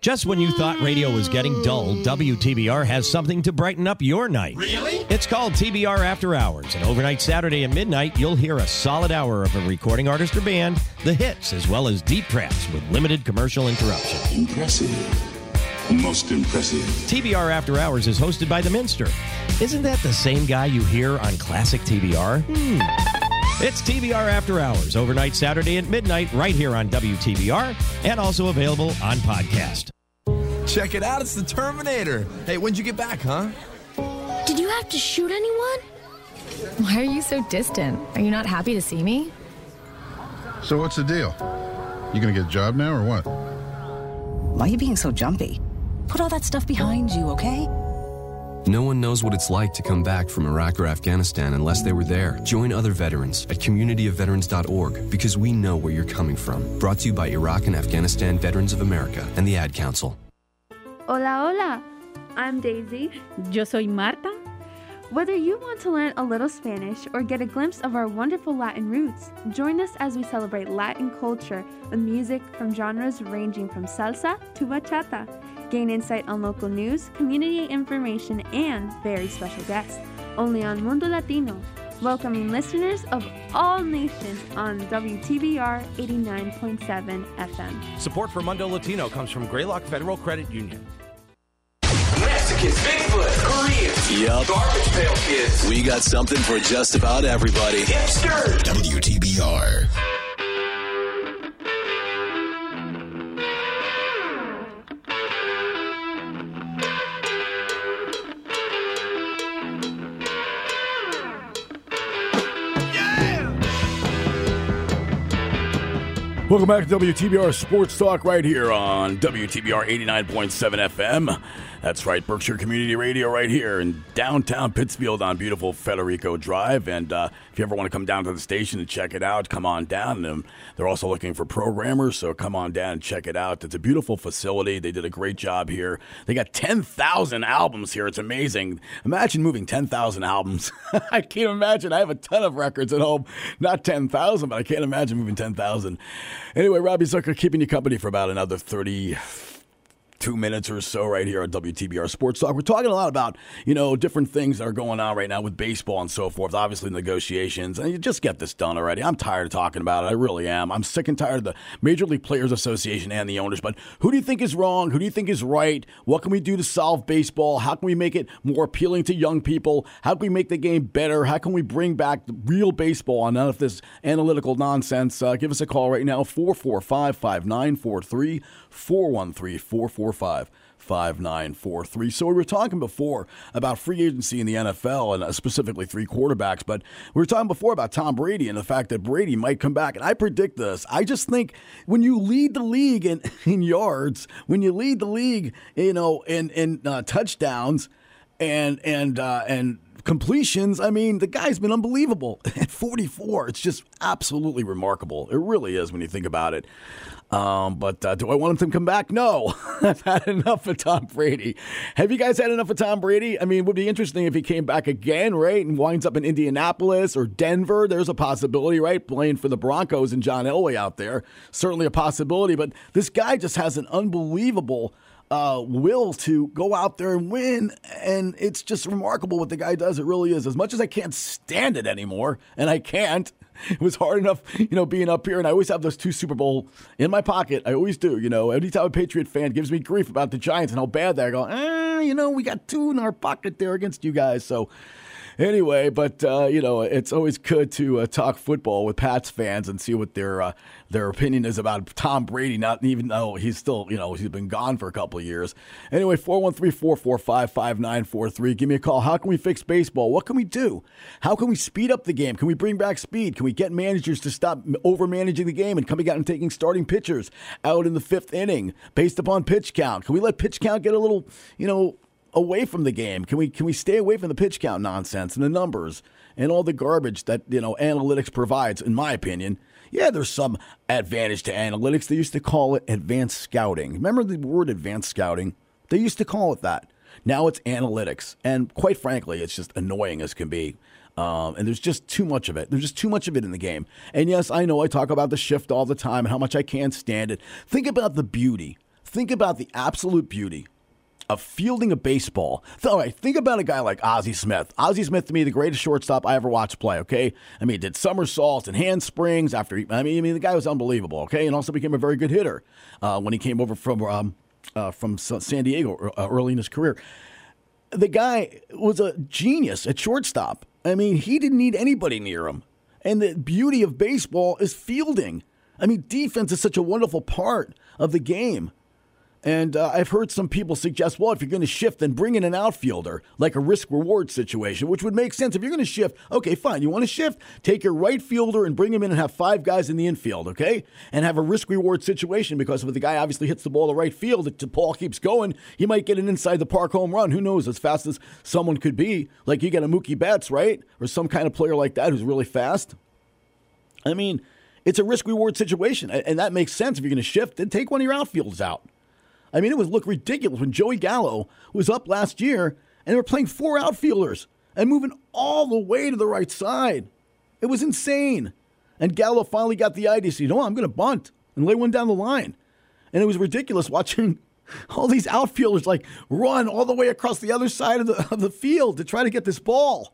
Just when you thought radio was getting dull, WTBR has something to brighten up your night. Really? It's called TBR After Hours, and overnight Saturday at midnight, you'll hear a solid hour of a recording artist or band, the hits, as well as deep tracks with limited commercial interruption. Impressive. Most impressive. TBR After Hours is hosted by The Minster. Isn't that the same guy you hear on classic TBR? Hmm. It's TBR After Hours, overnight Saturday at midnight, right here on WTBR, and also available on podcast. Check it out, it's the Terminator. Hey, when'd you get back, huh? Did you have to shoot anyone? Why are you so distant? Are you not happy to see me? So what's the deal? You gonna get a job now or what? Why are you being so jumpy? Put all that stuff behind you, okay? No one knows what it's like to come back from Iraq or Afghanistan unless they were there. Join other veterans at communityofveterans.org because we know where you're coming from. Brought to you by Iraq and Afghanistan Veterans of America and the Ad Council. Hola, hola. I'm Daisy. Yo soy Marta. Whether you want to learn a little Spanish or get a glimpse of our wonderful Latin roots, join us as we celebrate Latin culture with music from genres ranging from salsa to bachata. Gain insight on local news, community information, and very special guests. Only on Mundo Latino, welcoming listeners of all nations on WTBR 89.7 FM. Support for Mundo Latino comes from Greylock Federal Credit Union. Mexicans, Bigfoot, Koreans, Yup. Garbage Pail Kids, We got something for just about everybody. Hipsters, WTBR. Welcome back to WTBR Sports Talk right here on WTBR 89.7 FM. That's right, Berkshire Community Radio right here in downtown Pittsfield on beautiful Federico Drive. And uh, if you ever want to come down to the station and check it out, come on down. And they're also looking for programmers, so come on down and check it out. It's a beautiful facility. They did a great job here. They got 10,000 albums here. It's amazing. Imagine moving 10,000 albums. I can't imagine. I have a ton of records at home. Not 10,000, but I can't imagine moving 10,000. Anyway, Robbie Zucker keeping you company for about another 30 two minutes or so right here on WTBR Sports Talk. We're talking a lot about, you know, different things that are going on right now with baseball and so forth. Obviously, negotiations. And you just get this done already. I'm tired of talking about it. I really am. I'm sick and tired of the Major League Players Association and the owners. But who do you think is wrong? Who do you think is right? What can we do to solve baseball? How can we make it more appealing to young people? How can we make the game better? How can we bring back real baseball and none of this analytical nonsense? Uh, give us a call right now, 445 5943 413 445 5943. So we were talking before about free agency in the NFL and uh, specifically three quarterbacks, but we were talking before about Tom Brady and the fact that Brady might come back. And I predict this. I just think when you lead the league in, in yards, when you lead the league, you know, in in uh, touchdowns and and uh, and completions. I mean, the guy's been unbelievable at 44. It's just absolutely remarkable. It really is when you think about it. Um, but uh, do I want him to come back? No. I've had enough of Tom Brady. Have you guys had enough of Tom Brady? I mean, it would be interesting if he came back again, right, and winds up in Indianapolis or Denver. There's a possibility, right, playing for the Broncos and John Elway out there. Certainly a possibility. But this guy just has an unbelievable uh, will to go out there and win. And it's just remarkable what the guy does. It really is. As much as I can't stand it anymore, and I can't. It was hard enough, you know, being up here, and I always have those two Super Bowl in my pocket. I always do, you know. Anytime a Patriot fan gives me grief about the Giants and how bad they are, I go, eh, you know, we got two in our pocket there against you guys. So, anyway, but uh, you know, it's always good to uh, talk football with Pats fans and see what their uh, their opinion is about Tom Brady. Not even though he's still, you know, he's been gone for a couple of years. Anyway, 413-445-5943. Give me a call. How can we fix baseball? What can we do? How can we speed up the game? Can we bring back speed? Can we get managers to stop over managing the game and coming out and taking starting pitchers out in the fifth inning based upon pitch count? Can we let pitch count get a little, you know, away from the game? Can we can we stay away from the pitch count nonsense and the numbers and all the garbage that you know analytics provides? In my opinion, yeah, there's some advantage to analytics. They used to call it advanced scouting. Remember the word advanced scouting? They used to call it that. Now it's analytics, and quite frankly, it's just annoying as can be. Um, and there's just too much of it. There's just too much of it in the game. And yes, I know I talk about the shift all the time and how much I can't stand it. Think about the beauty. Think about the absolute beauty of fielding a baseball. All right, think about a guy like Ozzie Smith. Ozzie Smith, to me, the greatest shortstop I ever watched play. Okay, I mean, he did somersaults and handsprings after. He, I mean, I mean, the guy was unbelievable. Okay, and also became a very good hitter uh, when he came over from um, uh, from San Diego uh, early in his career. The guy was a genius at shortstop. I mean, he didn't need anybody near him. And the beauty of baseball is fielding. I mean, defense is such a wonderful part of the game. And uh, I've heard some people suggest, well, if you're going to shift, then bring in an outfielder, like a risk reward situation, which would make sense. If you're going to shift, okay, fine. You want to shift? Take your right fielder and bring him in and have five guys in the infield, okay? And have a risk reward situation because if the guy obviously hits the ball to right field, if the ball keeps going, he might get an inside the park home run. Who knows? As fast as someone could be. Like you get a Mookie Betts, right? Or some kind of player like that who's really fast. I mean, it's a risk reward situation. And that makes sense. If you're going to shift, then take one of your outfielders out. I mean, it would look ridiculous when Joey Gallo was up last year and they were playing four outfielders and moving all the way to the right side. It was insane. And Gallo finally got the idea. So, you know, I'm going to bunt and lay one down the line. And it was ridiculous watching all these outfielders like run all the way across the other side of the, of the field to try to get this ball.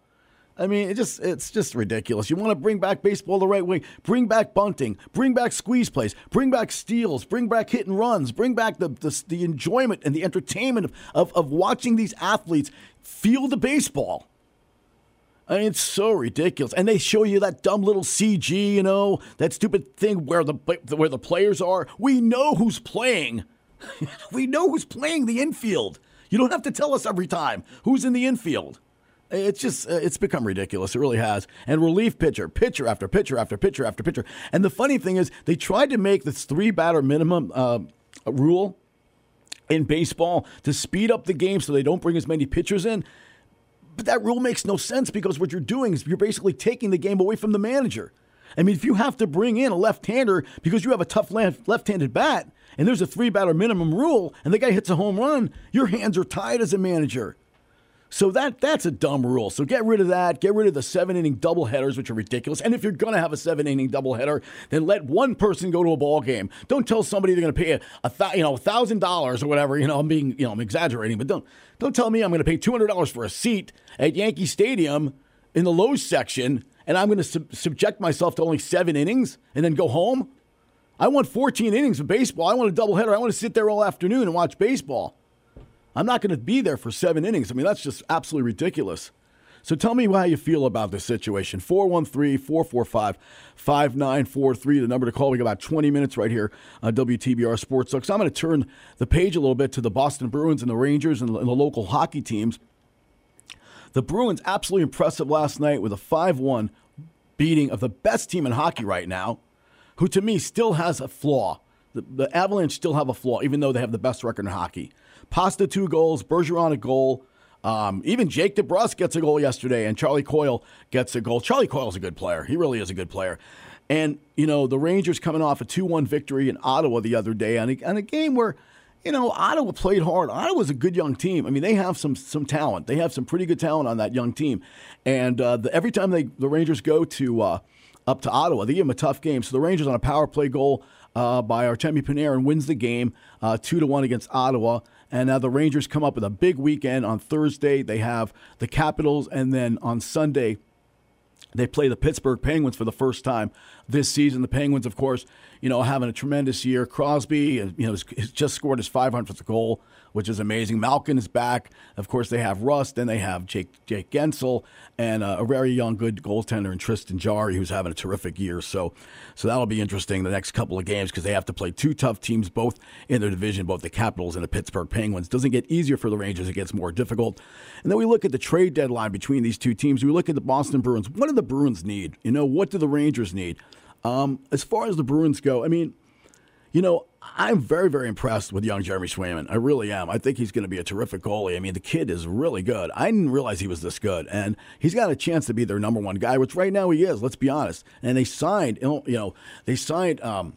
I mean, it just it's just ridiculous. You want to bring back baseball the right way. Bring back bunting. Bring back squeeze plays. Bring back steals. Bring back hit and runs. Bring back the the, the enjoyment and the entertainment of, of, of watching these athletes feel the baseball. I mean, it's so ridiculous. And they show you that dumb little CG, you know, that stupid thing where the where the players are. We know who's playing. we know who's playing the infield. You don't have to tell us every time who's in the infield. It's just uh, it's become ridiculous. It really has. And relief pitcher, pitcher after pitcher after pitcher after pitcher. And the funny thing is, they tried to make this three batter minimum uh, rule in baseball to speed up the game so they don't bring as many pitchers in. But that rule makes no sense because what you're doing is you're basically taking the game away from the manager. I mean, if you have to bring in a left-hander because you have a tough left-handed bat, and there's a three-batter minimum rule, and the guy hits a home run, your hands are tied as a manager. So that that's a dumb rule. So get rid of that. Get rid of the seven inning doubleheaders, which are ridiculous. And if you're gonna have a seven inning doubleheader, then let one person go to a ball game. Don't tell somebody they're gonna pay a, a you know thousand dollars or whatever. You know, I'm being you know I'm exaggerating, but don't don't tell me I'm gonna pay two hundred dollars for a seat at Yankee Stadium in the low section, and I'm gonna sub- subject myself to only seven innings and then go home. I want 14 innings of baseball. I want a doubleheader. I want to sit there all afternoon and watch baseball. I'm not going to be there for seven innings. I mean, that's just absolutely ridiculous. So tell me how you feel about this situation. 413 445 5943, the number to call. We got about 20 minutes right here on WTBR Sports. So I'm going to turn the page a little bit to the Boston Bruins and the Rangers and the, local hockey teams. The Bruins absolutely impressive last night with a 5 1 beating of the best team in hockey right now, who to me still has a flaw. The, the Avalanche still have a flaw, even though they have the best record in hockey. Pasta two goals, Bergeron a goal. Um, even Jake DeBrusk gets a goal yesterday, and Charlie Coyle gets a goal. Charlie Coyle's a good player. He really is a good player. And, you know, the Rangers coming off a 2 1 victory in Ottawa the other day on a, a game where, you know, Ottawa played hard. Ottawa's a good young team. I mean, they have some some talent. They have some pretty good talent on that young team. And uh, the, every time they the Rangers go to uh, up to Ottawa, they give them a tough game. So the Rangers on a power play goal uh, by Artemi Panarin wins the game uh, two to one against Ottawa. And now the Rangers come up with a big weekend on Thursday. They have the Capitals, and then on Sunday they play the Pittsburgh Penguins for the first time this season. The Penguins, of course, you know, having a tremendous year. Crosby, you know, has just scored his 500th goal, which is amazing. Malkin is back. Of course, they have Rust, then they have Jake Jake Guentzel, and uh, a very young, good goaltender in Tristan Jarry, who's having a terrific year. So, so that'll be interesting the next couple of games because they have to play two tough teams, both in their division, both the Capitals and the Pittsburgh Penguins. Doesn't get easier for the Rangers; it gets more difficult. And then we look at the trade deadline between these two teams. We look at the Boston Bruins. What do the Bruins need? You know, what do the Rangers need? Um, as far as the Bruins go, I mean, you know, I'm very, very impressed with young Jeremy Swayman. I really am. I think he's going to be a terrific goalie. I mean, the kid is really good. I didn't realize he was this good, and he's got a chance to be their number one guy, which right now he is. Let's be honest. And they signed, you know, they signed um,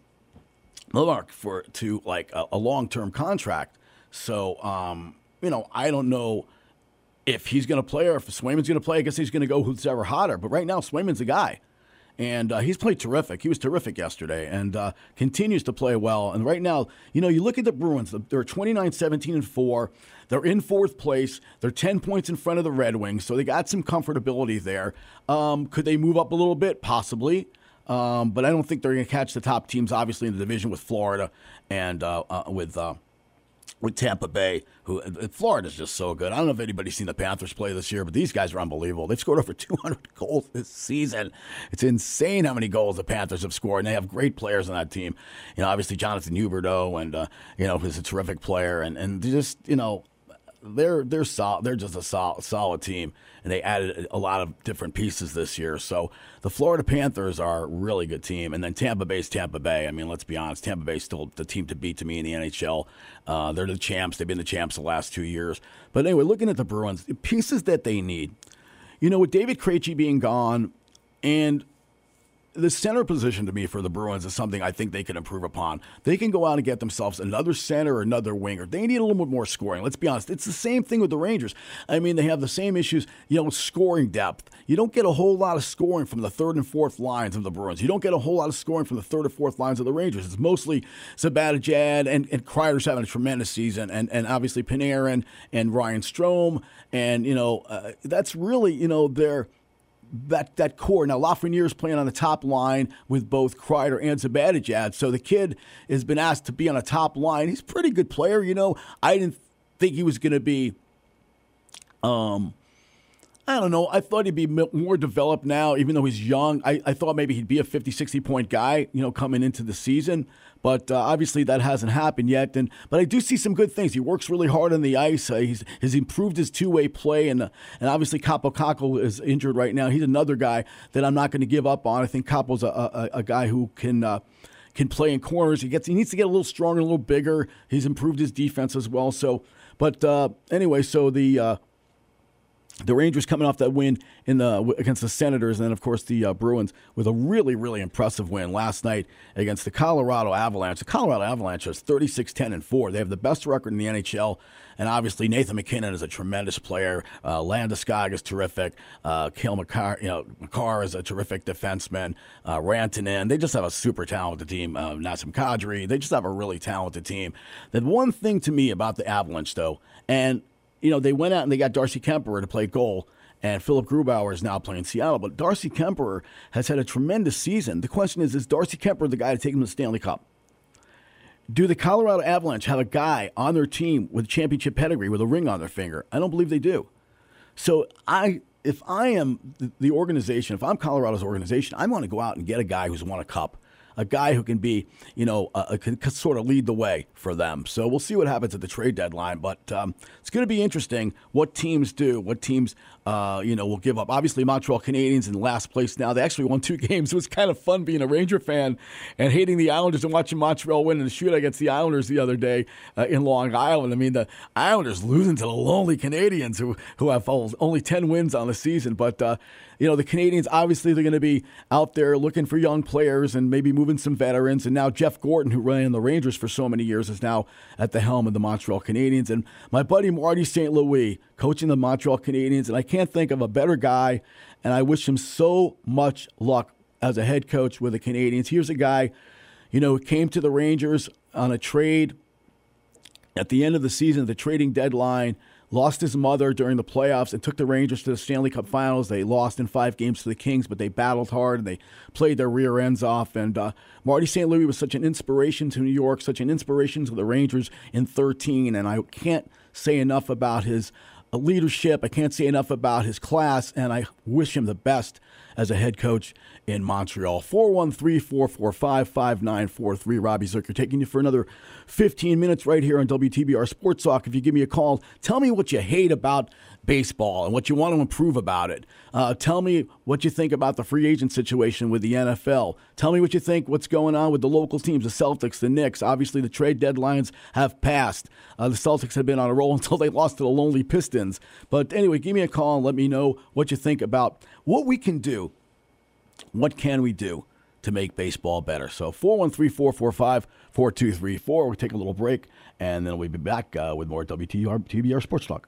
for to like a, a long term contract. So, um, you know, I don't know if he's going to play or if Swayman's going to play. I guess he's going to go who's ever hotter. But right now, Swayman's the guy and uh, he's played terrific. He was terrific yesterday and uh, continues to play well. And right now, you know, you look at the Bruins, they're 29 17 and 4. They're in fourth place. They're 10 points in front of the Red Wings, so they got some comfortability there. Um, could they move up a little bit? Possibly. Um, but I don't think they're going to catch the top teams, obviously, in the division with Florida and uh, uh, with uh, with Tampa Bay, who Florida's just so good. I don't know if anybody's seen the Panthers play this year, but these guys are unbelievable. They've scored over 200 goals this season. It's insane how many goals the Panthers have scored, and they have great players on that team. You know, obviously Jonathan Huberdeau, and uh, you know, is a terrific player, and and just you know, they're they're solid. They're just a solid, solid team, and they added a lot of different pieces this year. So the Florida Panthers are a really good team, and then Tampa Bay's Tampa Bay. I mean, let's be honest, Tampa Bay's still the team to beat to me in the NHL. Uh, they're the champs. They've been the champs the last two years. But anyway, looking at the Bruins, pieces that they need. You know, with David Krejci being gone, and the center position to me for the Bruins is something I think they can improve upon. They can go out and get themselves another center or another winger. They need a little bit more scoring. Let's be honest. It's the same thing with the Rangers. I mean, they have the same issues, you know, with scoring depth. You don't get a whole lot of scoring from the third and fourth lines of the Bruins. You don't get a whole lot of scoring from the third or fourth lines of the Rangers. It's mostly Zibanejad and, and Kreider's having a tremendous season, and, and obviously Panarin and Ryan Strome. And, you know, uh, that's really, you know, their – that that core. Now Lafreniere's playing on the top line with both Kreider and Zibanejad, so the kid has been asked to be on a top line. He's a pretty good player, you know. I didn't think he was going to be. Um, I don't know. I thought he'd be more developed now, even though he's young. I, I thought maybe he'd be a 50, 60 point guy, you know, coming into the season. But uh, obviously that hasn't happened yet. And but I do see some good things. He works really hard on the ice. Uh, he's improved his two way play, and uh, and obviously Kaapo Kakko is injured right now. He's another guy that I'm not going to give up on. I think Kaapo's a, a, a guy who can. Uh, can play in corners. He gets he needs to get a little stronger, a little bigger. He's improved his defense as well. So, but uh, anyway, so the uh, the Rangers coming off that win in the against the Senators, and then of course the uh, Bruins with a really really impressive win last night against the Colorado Avalanche. The Colorado Avalanche is 36-10 and four. They have the best record in the NHL, and obviously Nathan MacKinnon is a tremendous player. Uh, Landeskog is terrific. Uh, Cale Makar, you know, Makar is a terrific defenseman. Uh, Rantanen, they just have a super talented team. Uh, Nazem Kadri, they just have a really talented team. The one thing to me about the Avalanche though, and you know, they went out and they got Darcy Kuemper to play goal, and Philipp Grubauer is now playing Seattle. But Darcy Kuemper has had a tremendous season. The question is, is Darcy Kuemper the guy to take him to the Stanley Cup? Do the Colorado Avalanche have a guy on their team with championship pedigree with a ring on their finger? I don't believe they do. So I, if I am the- organization, if I'm Colorado's organization, I want to go out and get a guy who's won a cup, a guy who can be, you know, uh, can, sort of lead the way for them. So we'll see what happens at the trade deadline. But um, it's going to be interesting what teams do, what teams, uh, you know, will give up. Obviously, Montreal Canadiens in last place now. They actually won two games. It was kind of fun being a Ranger fan and hating the Islanders and watching Montreal win in the against the Islanders the other day uh, in Long Island. I mean, the Islanders losing to the lonely Canadiens who who have only ten wins on the season, but. Uh, you know, the Canadiens obviously they're going to be out there looking for young players and maybe moving some veterans. And now Jeff Gorton, who ran the Rangers for so many years, is now at the helm of the Montreal Canadiens. And my buddy Marty St. Louis coaching the Montreal Canadiens. And I can't think of a better guy. And I wish him so much luck as a head coach with the Canadiens. Here's a guy, you know, came to the Rangers on a trade at the end of the season, the trading deadline, lost his mother during the playoffs and took the Rangers to the Stanley Cup Finals. They lost in five games to the Kings, but they battled hard and they played their rear ends off. And uh, Marty St. Louis was such an inspiration to New York, such an inspiration to the Rangers in 13. And I can't say enough about his leadership. I can't say enough about his class, and I wish him the best as a head coach in Montreal. 413 445 5943. Robbie Zucker taking you for another 15 minutes right here on WTBR Sports Talk. If you give me a call, tell me what you hate about baseball and what you want to improve about it. Uh, tell me what you think about the free agent situation with the NFL. Tell me what you think what's going on with the local teams, the Celtics, the Knicks. Obviously, the trade deadlines have passed. Uh, the Celtics have been on a roll until they lost to the lonely Pistons. But anyway, give me a call and let me know what you think about what we can do. What can we do to make baseball better? So 413 445 4234. We'll take a little break and then we'll be back uh, with more WTBR TBR Sports Talk.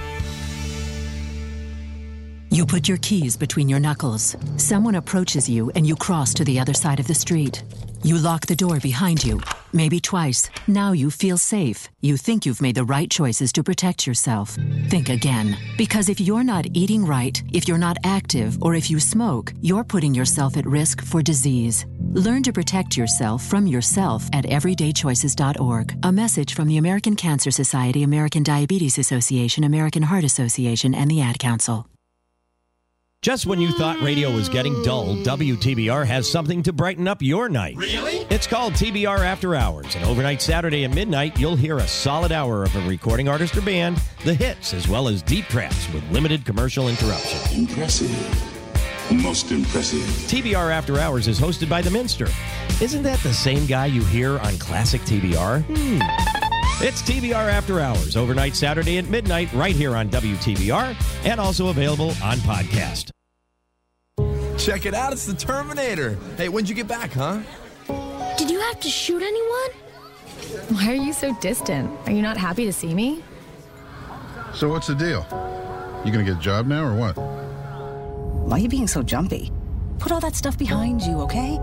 You put your keys between your knuckles. Someone approaches you and you cross to the other side of the street. You lock the door behind you, maybe twice. Now you feel safe. You think you've made the right choices to protect yourself. Think again. Because if you're not eating right, if you're not active, or if you smoke, you're putting yourself at risk for disease. Learn to protect yourself from yourself at everydaychoices.org. A message from the American Cancer Society, American Diabetes Association, American Heart Association, and the Ad Council. Just when you thought radio was getting dull, WTBR has something to brighten up your night. Really? It's called TBR After Hours, and overnight Saturday at midnight, you'll hear a solid hour of a recording artist or band, the hits, as well as deep tracks with limited commercial interruption. Impressive. Most impressive. TBR After Hours is hosted by The Minster. Isn't that the same guy you hear on classic TBR? Hmm. It's TBR After Hours, overnight Saturday at midnight, right here on WTBR, and also available on podcast. Check it out, it's the Terminator. Hey, when'd you get back, huh? Did you have to shoot anyone? Why are you so distant? Are you not happy to see me? So what's the deal? You gonna get a job now or what? Why are you being so jumpy? Put all that stuff behind you, okay?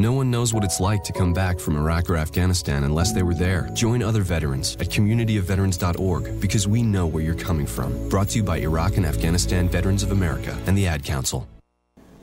No one knows what it's like to come back from Iraq or Afghanistan unless they were there. Join other veterans at communityofveterans.org because we know where you're coming from. Brought to you by Iraq and Afghanistan Veterans of America and the Ad Council.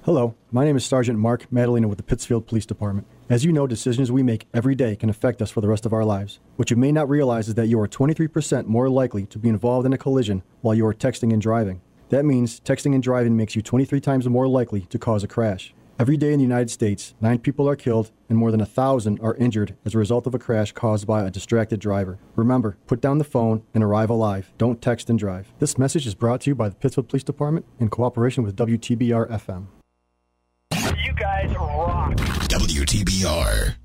Hello, my name is Sergeant Mark Madalena with the Pittsfield Police Department. As you know, decisions we make every day can affect us for the rest of our lives. What you may not realize is that you are 23% more likely to be involved in a collision while you are texting and driving. That means texting and driving makes you 23 times more likely to cause a crash. Every day in the United States, nine people are killed and more than a thousand are injured as a result of a crash caused by a distracted driver. Remember, put down the phone and arrive alive. Don't text and drive. This message is brought to you by the Pittsfield Police Department in cooperation with WTBR FM. You guys rock. WTBR.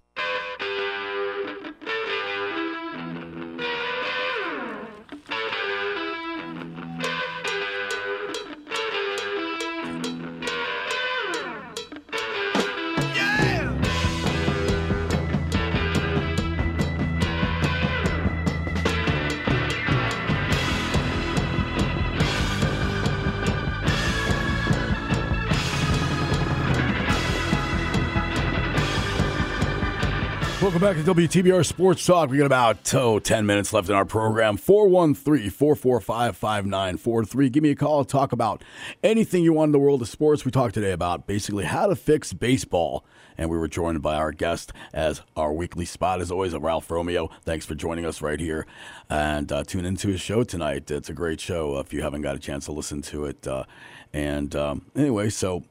Welcome back to WTBR Sports Talk. We got about oh, 10 minutes left in our program. 413 445 5943. Give me a call. Talk about anything you want in the world of sports. We talked today about basically how to fix baseball. And we were joined by our guest as our weekly spot, as always, Ralph Romeo. Thanks for joining us right here. And uh, tune into his show tonight. It's a great show if you haven't got a chance to listen to it. Uh, and um, anyway, so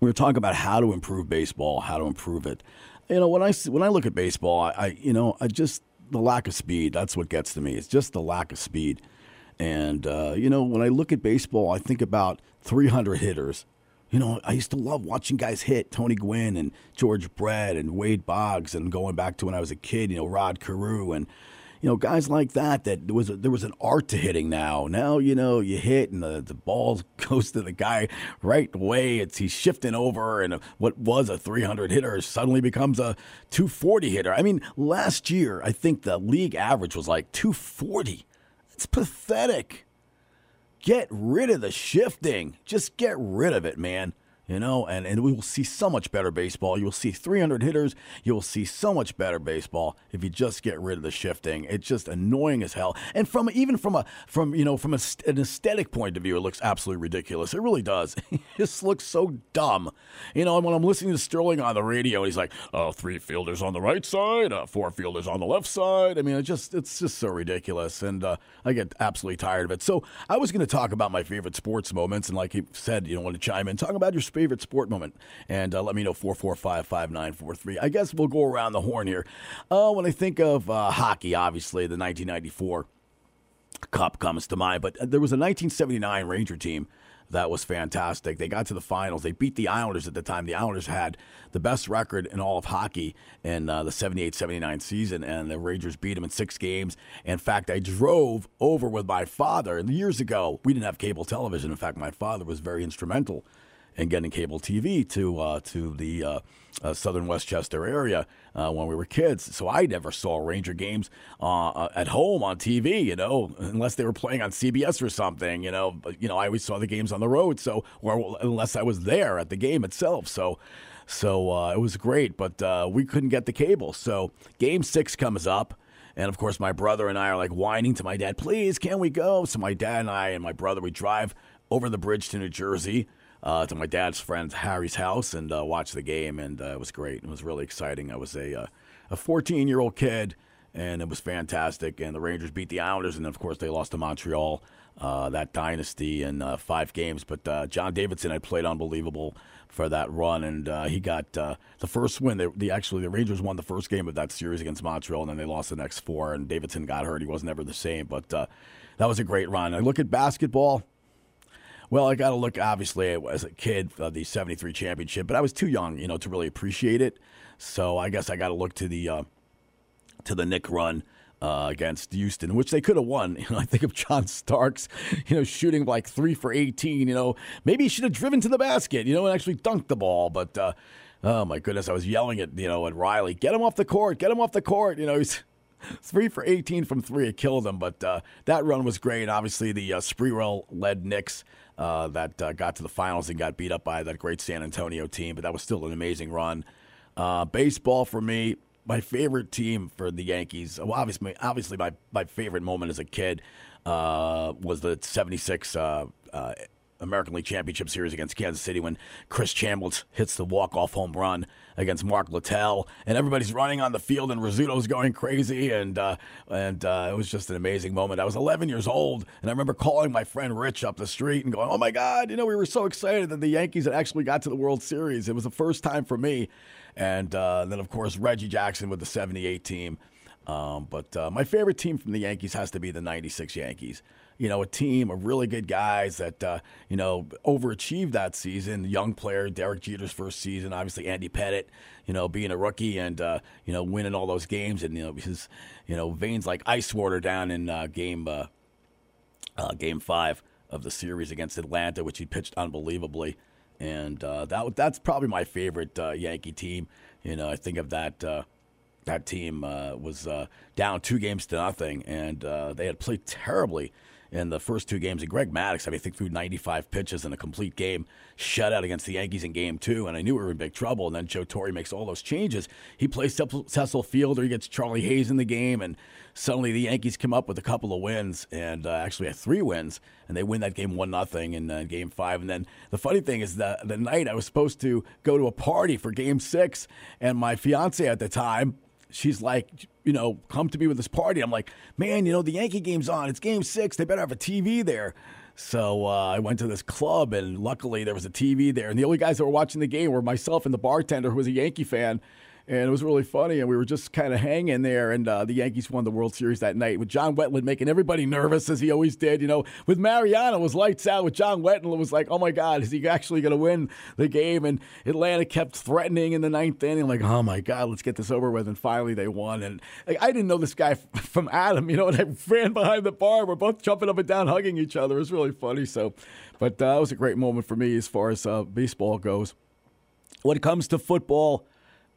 we were talking about how to improve baseball, how to improve it. You know, when I when I look at baseball, I, I you know I just the lack of speed. That's what gets to me. It's just the lack of speed. And uh, you know, when I look at baseball, I think about 300 hitters. You know, I used to love watching guys hit Tony Gwynn and George Brett and Wade Boggs, and going back to when I was a kid, you know, Rod Carew and you know guys like that. That there was there was an art to hitting. Now, now you know you hit and the the ball goes to the guy right away. It's he's shifting over, and what was a 300 hitter suddenly becomes a 240 hitter. I mean, last year I think the league average was like 240. It's pathetic get rid of the shifting. Just get rid of it, man. You know, and, and we will see so much better baseball. You will see 300 hitters. You will see so much better baseball if you just get rid of the shifting. It's just annoying as hell. And from even from a from you know from a, an aesthetic point of view, it looks absolutely ridiculous. It really does. it just looks so dumb. You know, and when I'm listening to Sterling on the radio, he's like, "Oh, three fielders on the right side, uh, four fielders on the left side." I mean, it just it's just so ridiculous, and uh, I get absolutely tired of it. So I was going to talk about my favorite sports moments, and like he said, you know, want to chime in, talk about your favorite sport moment, and uh, let me know four four five five nine four three. I guess we'll go around the horn here. Uh, when I think of uh, hockey, obviously the 1994 Cup comes to mind, but there was a 1979 Ranger team that was fantastic. They got to the finals. They beat the Islanders at the time. The Islanders had the best record in all of hockey in uh, the 78 79 season, and the Rangers beat them in six games. In fact, I drove over with my father years ago. We didn't have cable television. In fact, my father was very instrumental in getting cable TV to uh, to the uh, uh, southern Westchester area uh, when we were kids. So I never saw Ranger games uh, uh, at home on TV, you know, unless they were playing on CBS or something, you know. But you know, I always saw the games on the road, so or unless I was there at the game itself. So. So it was great, but we couldn't get the cable. So game six comes up, and of course, my brother and I are like whining to my dad, please, can we go? So my dad and I and my brother, we drive over the bridge to New Jersey uh, to my dad's friend Harry's house and uh, watch the game, and uh, it was great. It was really exciting. I was a uh, a 14 year old kid, and it was fantastic. And the Rangers beat the Islanders, and of course they lost to Montreal. Uh, that dynasty in uh, five games, but John Davidson had played unbelievable for that run, and uh, he got uh, the first win. They, the actually the Rangers won the first game of that series against Montreal, and then they lost the next four. And Davidson got hurt; he was never the same. But uh, that was a great run. I look at basketball. Well, I got to look obviously as a kid uh, the '73 championship, but I was too young, you know, to really appreciate it. So I guess I got to look to the uh, to the Knick run uh, against Houston, which they could have won. You know, I think of John Starks, you know, shooting like three for 18. You know, maybe he should have driven to the basket, you know, and actually dunked the ball. But uh, oh my goodness, I was yelling at you know at Riley, get him off the court, get him off the court. You know, he's three for 18 from three. It killed him, but uh, that run was great. Obviously, the uh, Sprewell led Knicks uh, that uh, got to the finals and got beat up by that great San Antonio team, but that was still an amazing run. Uh, baseball for me, my favorite team for the Yankees. Well, obviously, obviously, my, my favorite moment as a kid uh, was the '76 uh, uh, American League Championship Series against Kansas City when Chris Chambliss hits the walk-off home run against Mark Littell, and everybody's running on the field, and Rizzuto's going crazy, and uh, and uh, it was just an amazing moment. I was 11 years old, and I remember calling my friend Rich up the street and going, "Oh my God, you know, we were so excited that the Yankees had actually got to the World Series. It was the first time for me." And uh, then, of course, Reggie Jackson with the 78 team. Um, but uh, my favorite team from the Yankees has to be the 96 Yankees. You know, a team of really good guys that, uh, you know, overachieved that season. Young player, Derek Jeter's first season, obviously Andy Pettitte, you know, being a rookie and, uh, you know, winning all those games. And, you know, his, you know, veins like ice water down in uh, game, uh, uh, game five of the series against Atlanta, which he pitched unbelievably. And uh, that that's probably my favorite Yankee team. You know, I think of that that team uh, was uh, down two games to nothing, and uh, they had played terribly in the first two games. And Greg Maddux, I mean, I think threw 95 pitches in a complete game shutout against the Yankees in game two, and I knew we were in big trouble. And then Joe Torre makes all those changes. He plays Cecil Fielder, he gets Charlie Hayes in the game, and suddenly the Yankees come up with a couple of wins, and uh, actually had three wins, and they win that game one nothing in uh, game five. And then the funny thing is that the night I was supposed to go to a party for game six, and my fiance at the time she's like, you know, come to me with this party. I'm like, man, you know, the Yankee game's on. It's game six. They better have a TV there. So uh, I went to this club, and luckily there was a TV there. And the only guys that were watching the game were myself and the bartender, who was a Yankee fan. And it was really funny, and we were just kind of hanging there. And uh, the Yankees won the World Series that night with John Wetteland making everybody nervous as he always did. You know, with Mariano was lights out. With John Wetteland, it was like, oh my God, is he actually going to win the game? And Atlanta kept threatening in the ninth inning. I'm like, oh my God, let's get this over with. And finally they won. And like, I didn't know this guy from Adam, you know, and I ran behind the bar. We're both jumping up and down, hugging each other. It was really funny. So, but uh, it was a great moment for me as far as uh, baseball goes. When it comes to football,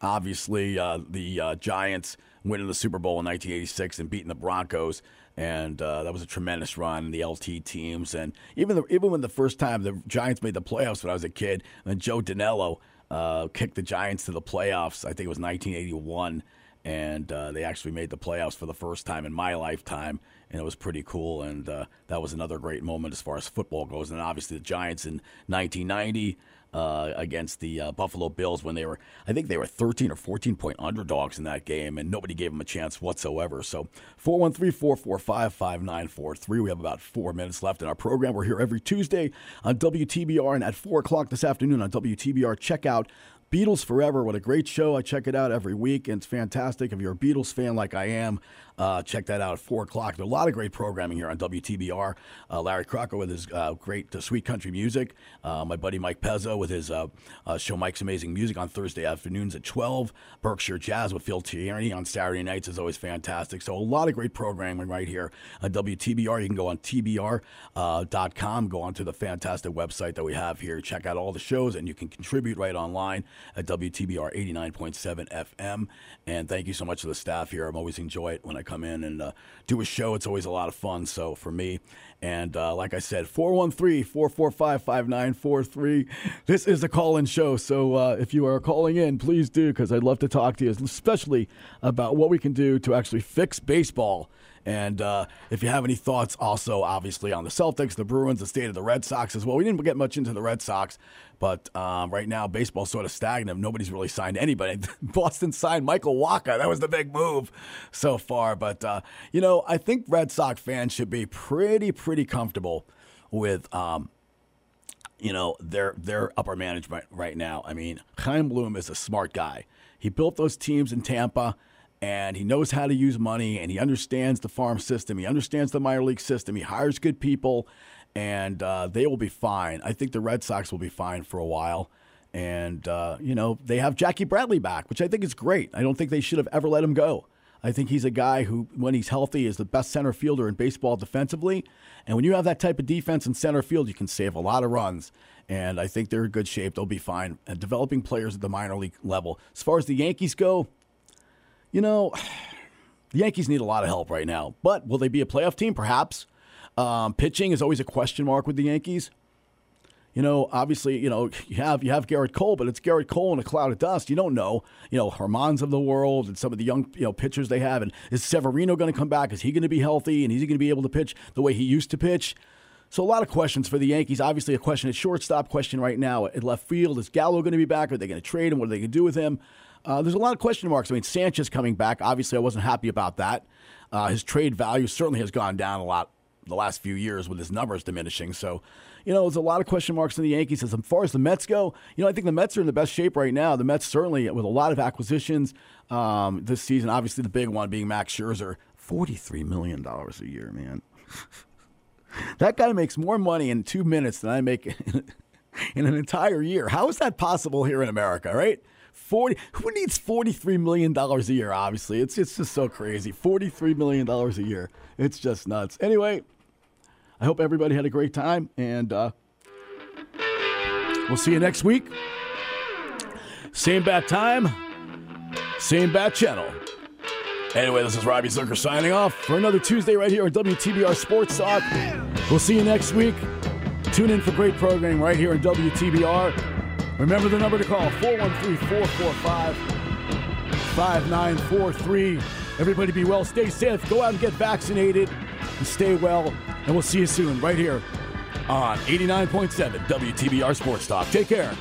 obviously uh, the uh, Giants winning the Super Bowl in 1986 and beating the Broncos, and uh, that was a tremendous run. In the LT teams, and even the, even when the first time the Giants made the playoffs when I was a kid, and Joe Danelo uh, kicked the Giants to the playoffs. I think it was 1981. And uh, they actually made the playoffs for the first time in my lifetime, and it was pretty cool. And uh, that was another great moment as far as football goes. And obviously, the Giants in 1990 uh, against the uh, Buffalo Bills when they were, I think they were 13 or 14 point underdogs in that game, and nobody gave them a chance whatsoever. So 413 445 5943. We have about four minutes left in our program. We're here every Tuesday on WTBR, and at 4 o'clock this afternoon on WTBR, check out Beatles Forever. What a great show. I check it out every week, and it's fantastic. If you're a Beatles fan like I am, uh, check that out at 4 o'clock. There's a lot of great programming here on WTBR. Uh, Larry Crocker with his uh, great uh, sweet country music. Uh, my buddy Mike Pezzo with his uh, show Mike's Amazing Music on Thursday afternoons at 12. Berkshire Jazz with Phil Tierney on Saturday nights is always fantastic. So a lot of great programming right here on WTBR. You can go on TBR.com, go onto the fantastic website that we have here. Check out all the shows, and you can contribute right online at WTBR 89.7 FM. And thank you so much to the staff here. I'm always enjoy it when I come in and uh, do a show. It's always a lot of fun. So for me, and uh, like I said, 413 445 5943. This is a call in show. So uh, if you are calling in, please do, because I'd love to talk to you, especially about what we can do to actually fix baseball. And uh, if you have any thoughts, also obviously on the Celtics, the Bruins, the state of the Red Sox as well. We didn't get much into the Red Sox, but um, right now baseball's sort of stagnant. Nobody's really signed anybody. Boston signed Michael Wacha. That was the big move so far. But uh, you know, I think Red Sox fans should be pretty, pretty comfortable with. Um, you know their their upper management right now. I mean, Chaim Bloom is a smart guy. He built those teams in Tampa and he knows how to use money and he understands the farm system. He understands the minor league system. He hires good people and uh, they will be fine. I think the Red Sox will be fine for a while. And, uh, you know, they have Jackie Bradley back, which I think is great. I don't think they should have ever let him go. I think he's a guy who, when he's healthy, is the best center fielder in baseball defensively. And when you have that type of defense in center field, you can save a lot of runs. And I think they're in good shape. They'll be fine. And developing players at the minor league level. As far as the Yankees go, you know, the Yankees need a lot of help right now. But will they be a playoff team? Perhaps. Um, pitching is always a question mark with the Yankees. You know, obviously, you know you have you have Gerrit Cole, but it's Gerrit Cole in a cloud of dust. You don't know, you know, Hermans of the world and some of the young you know pitchers they have. And is Severino going to come back? Is he going to be healthy? And is he going to be able to pitch the way he used to pitch? So a lot of questions for the Yankees. Obviously, a question at shortstop, question right now at left field. Is Gallo going to be back? Are they going to trade him? What are they going to do with him? Uh, there's a lot of question marks. I mean, Sanchez coming back. Obviously, I wasn't happy about that. Uh, his trade value certainly has gone down a lot the last few years with his numbers diminishing. So, you know, there's a lot of question marks in the Yankees. As far as the Mets go, you know, I think the Mets are in the best shape right now. The Mets certainly with a lot of acquisitions um, this season. Obviously, the big one being Max Scherzer, forty-three million dollars a year, man. that guy makes more money in two minutes than I make in an entire year. How is that possible here in America, right? 40 who needs 43 million dollars a year obviously? It's it's just so crazy. 43 million dollars a year. It's just nuts. Anyway i hope everybody had a great time and uh, we'll see you next week. Same bat time same bat channel. Anyway this is robbie zucker signing off for another tuesday right here on wtbr sports talk. We'll see you next week. Tune in for great programming right here on wtbr Remember the number to call 413 445 5943. Everybody be well, stay safe, go out and get vaccinated, and stay well. And we'll see you soon right here on 89.7 WTBR Sports Talk. Take care.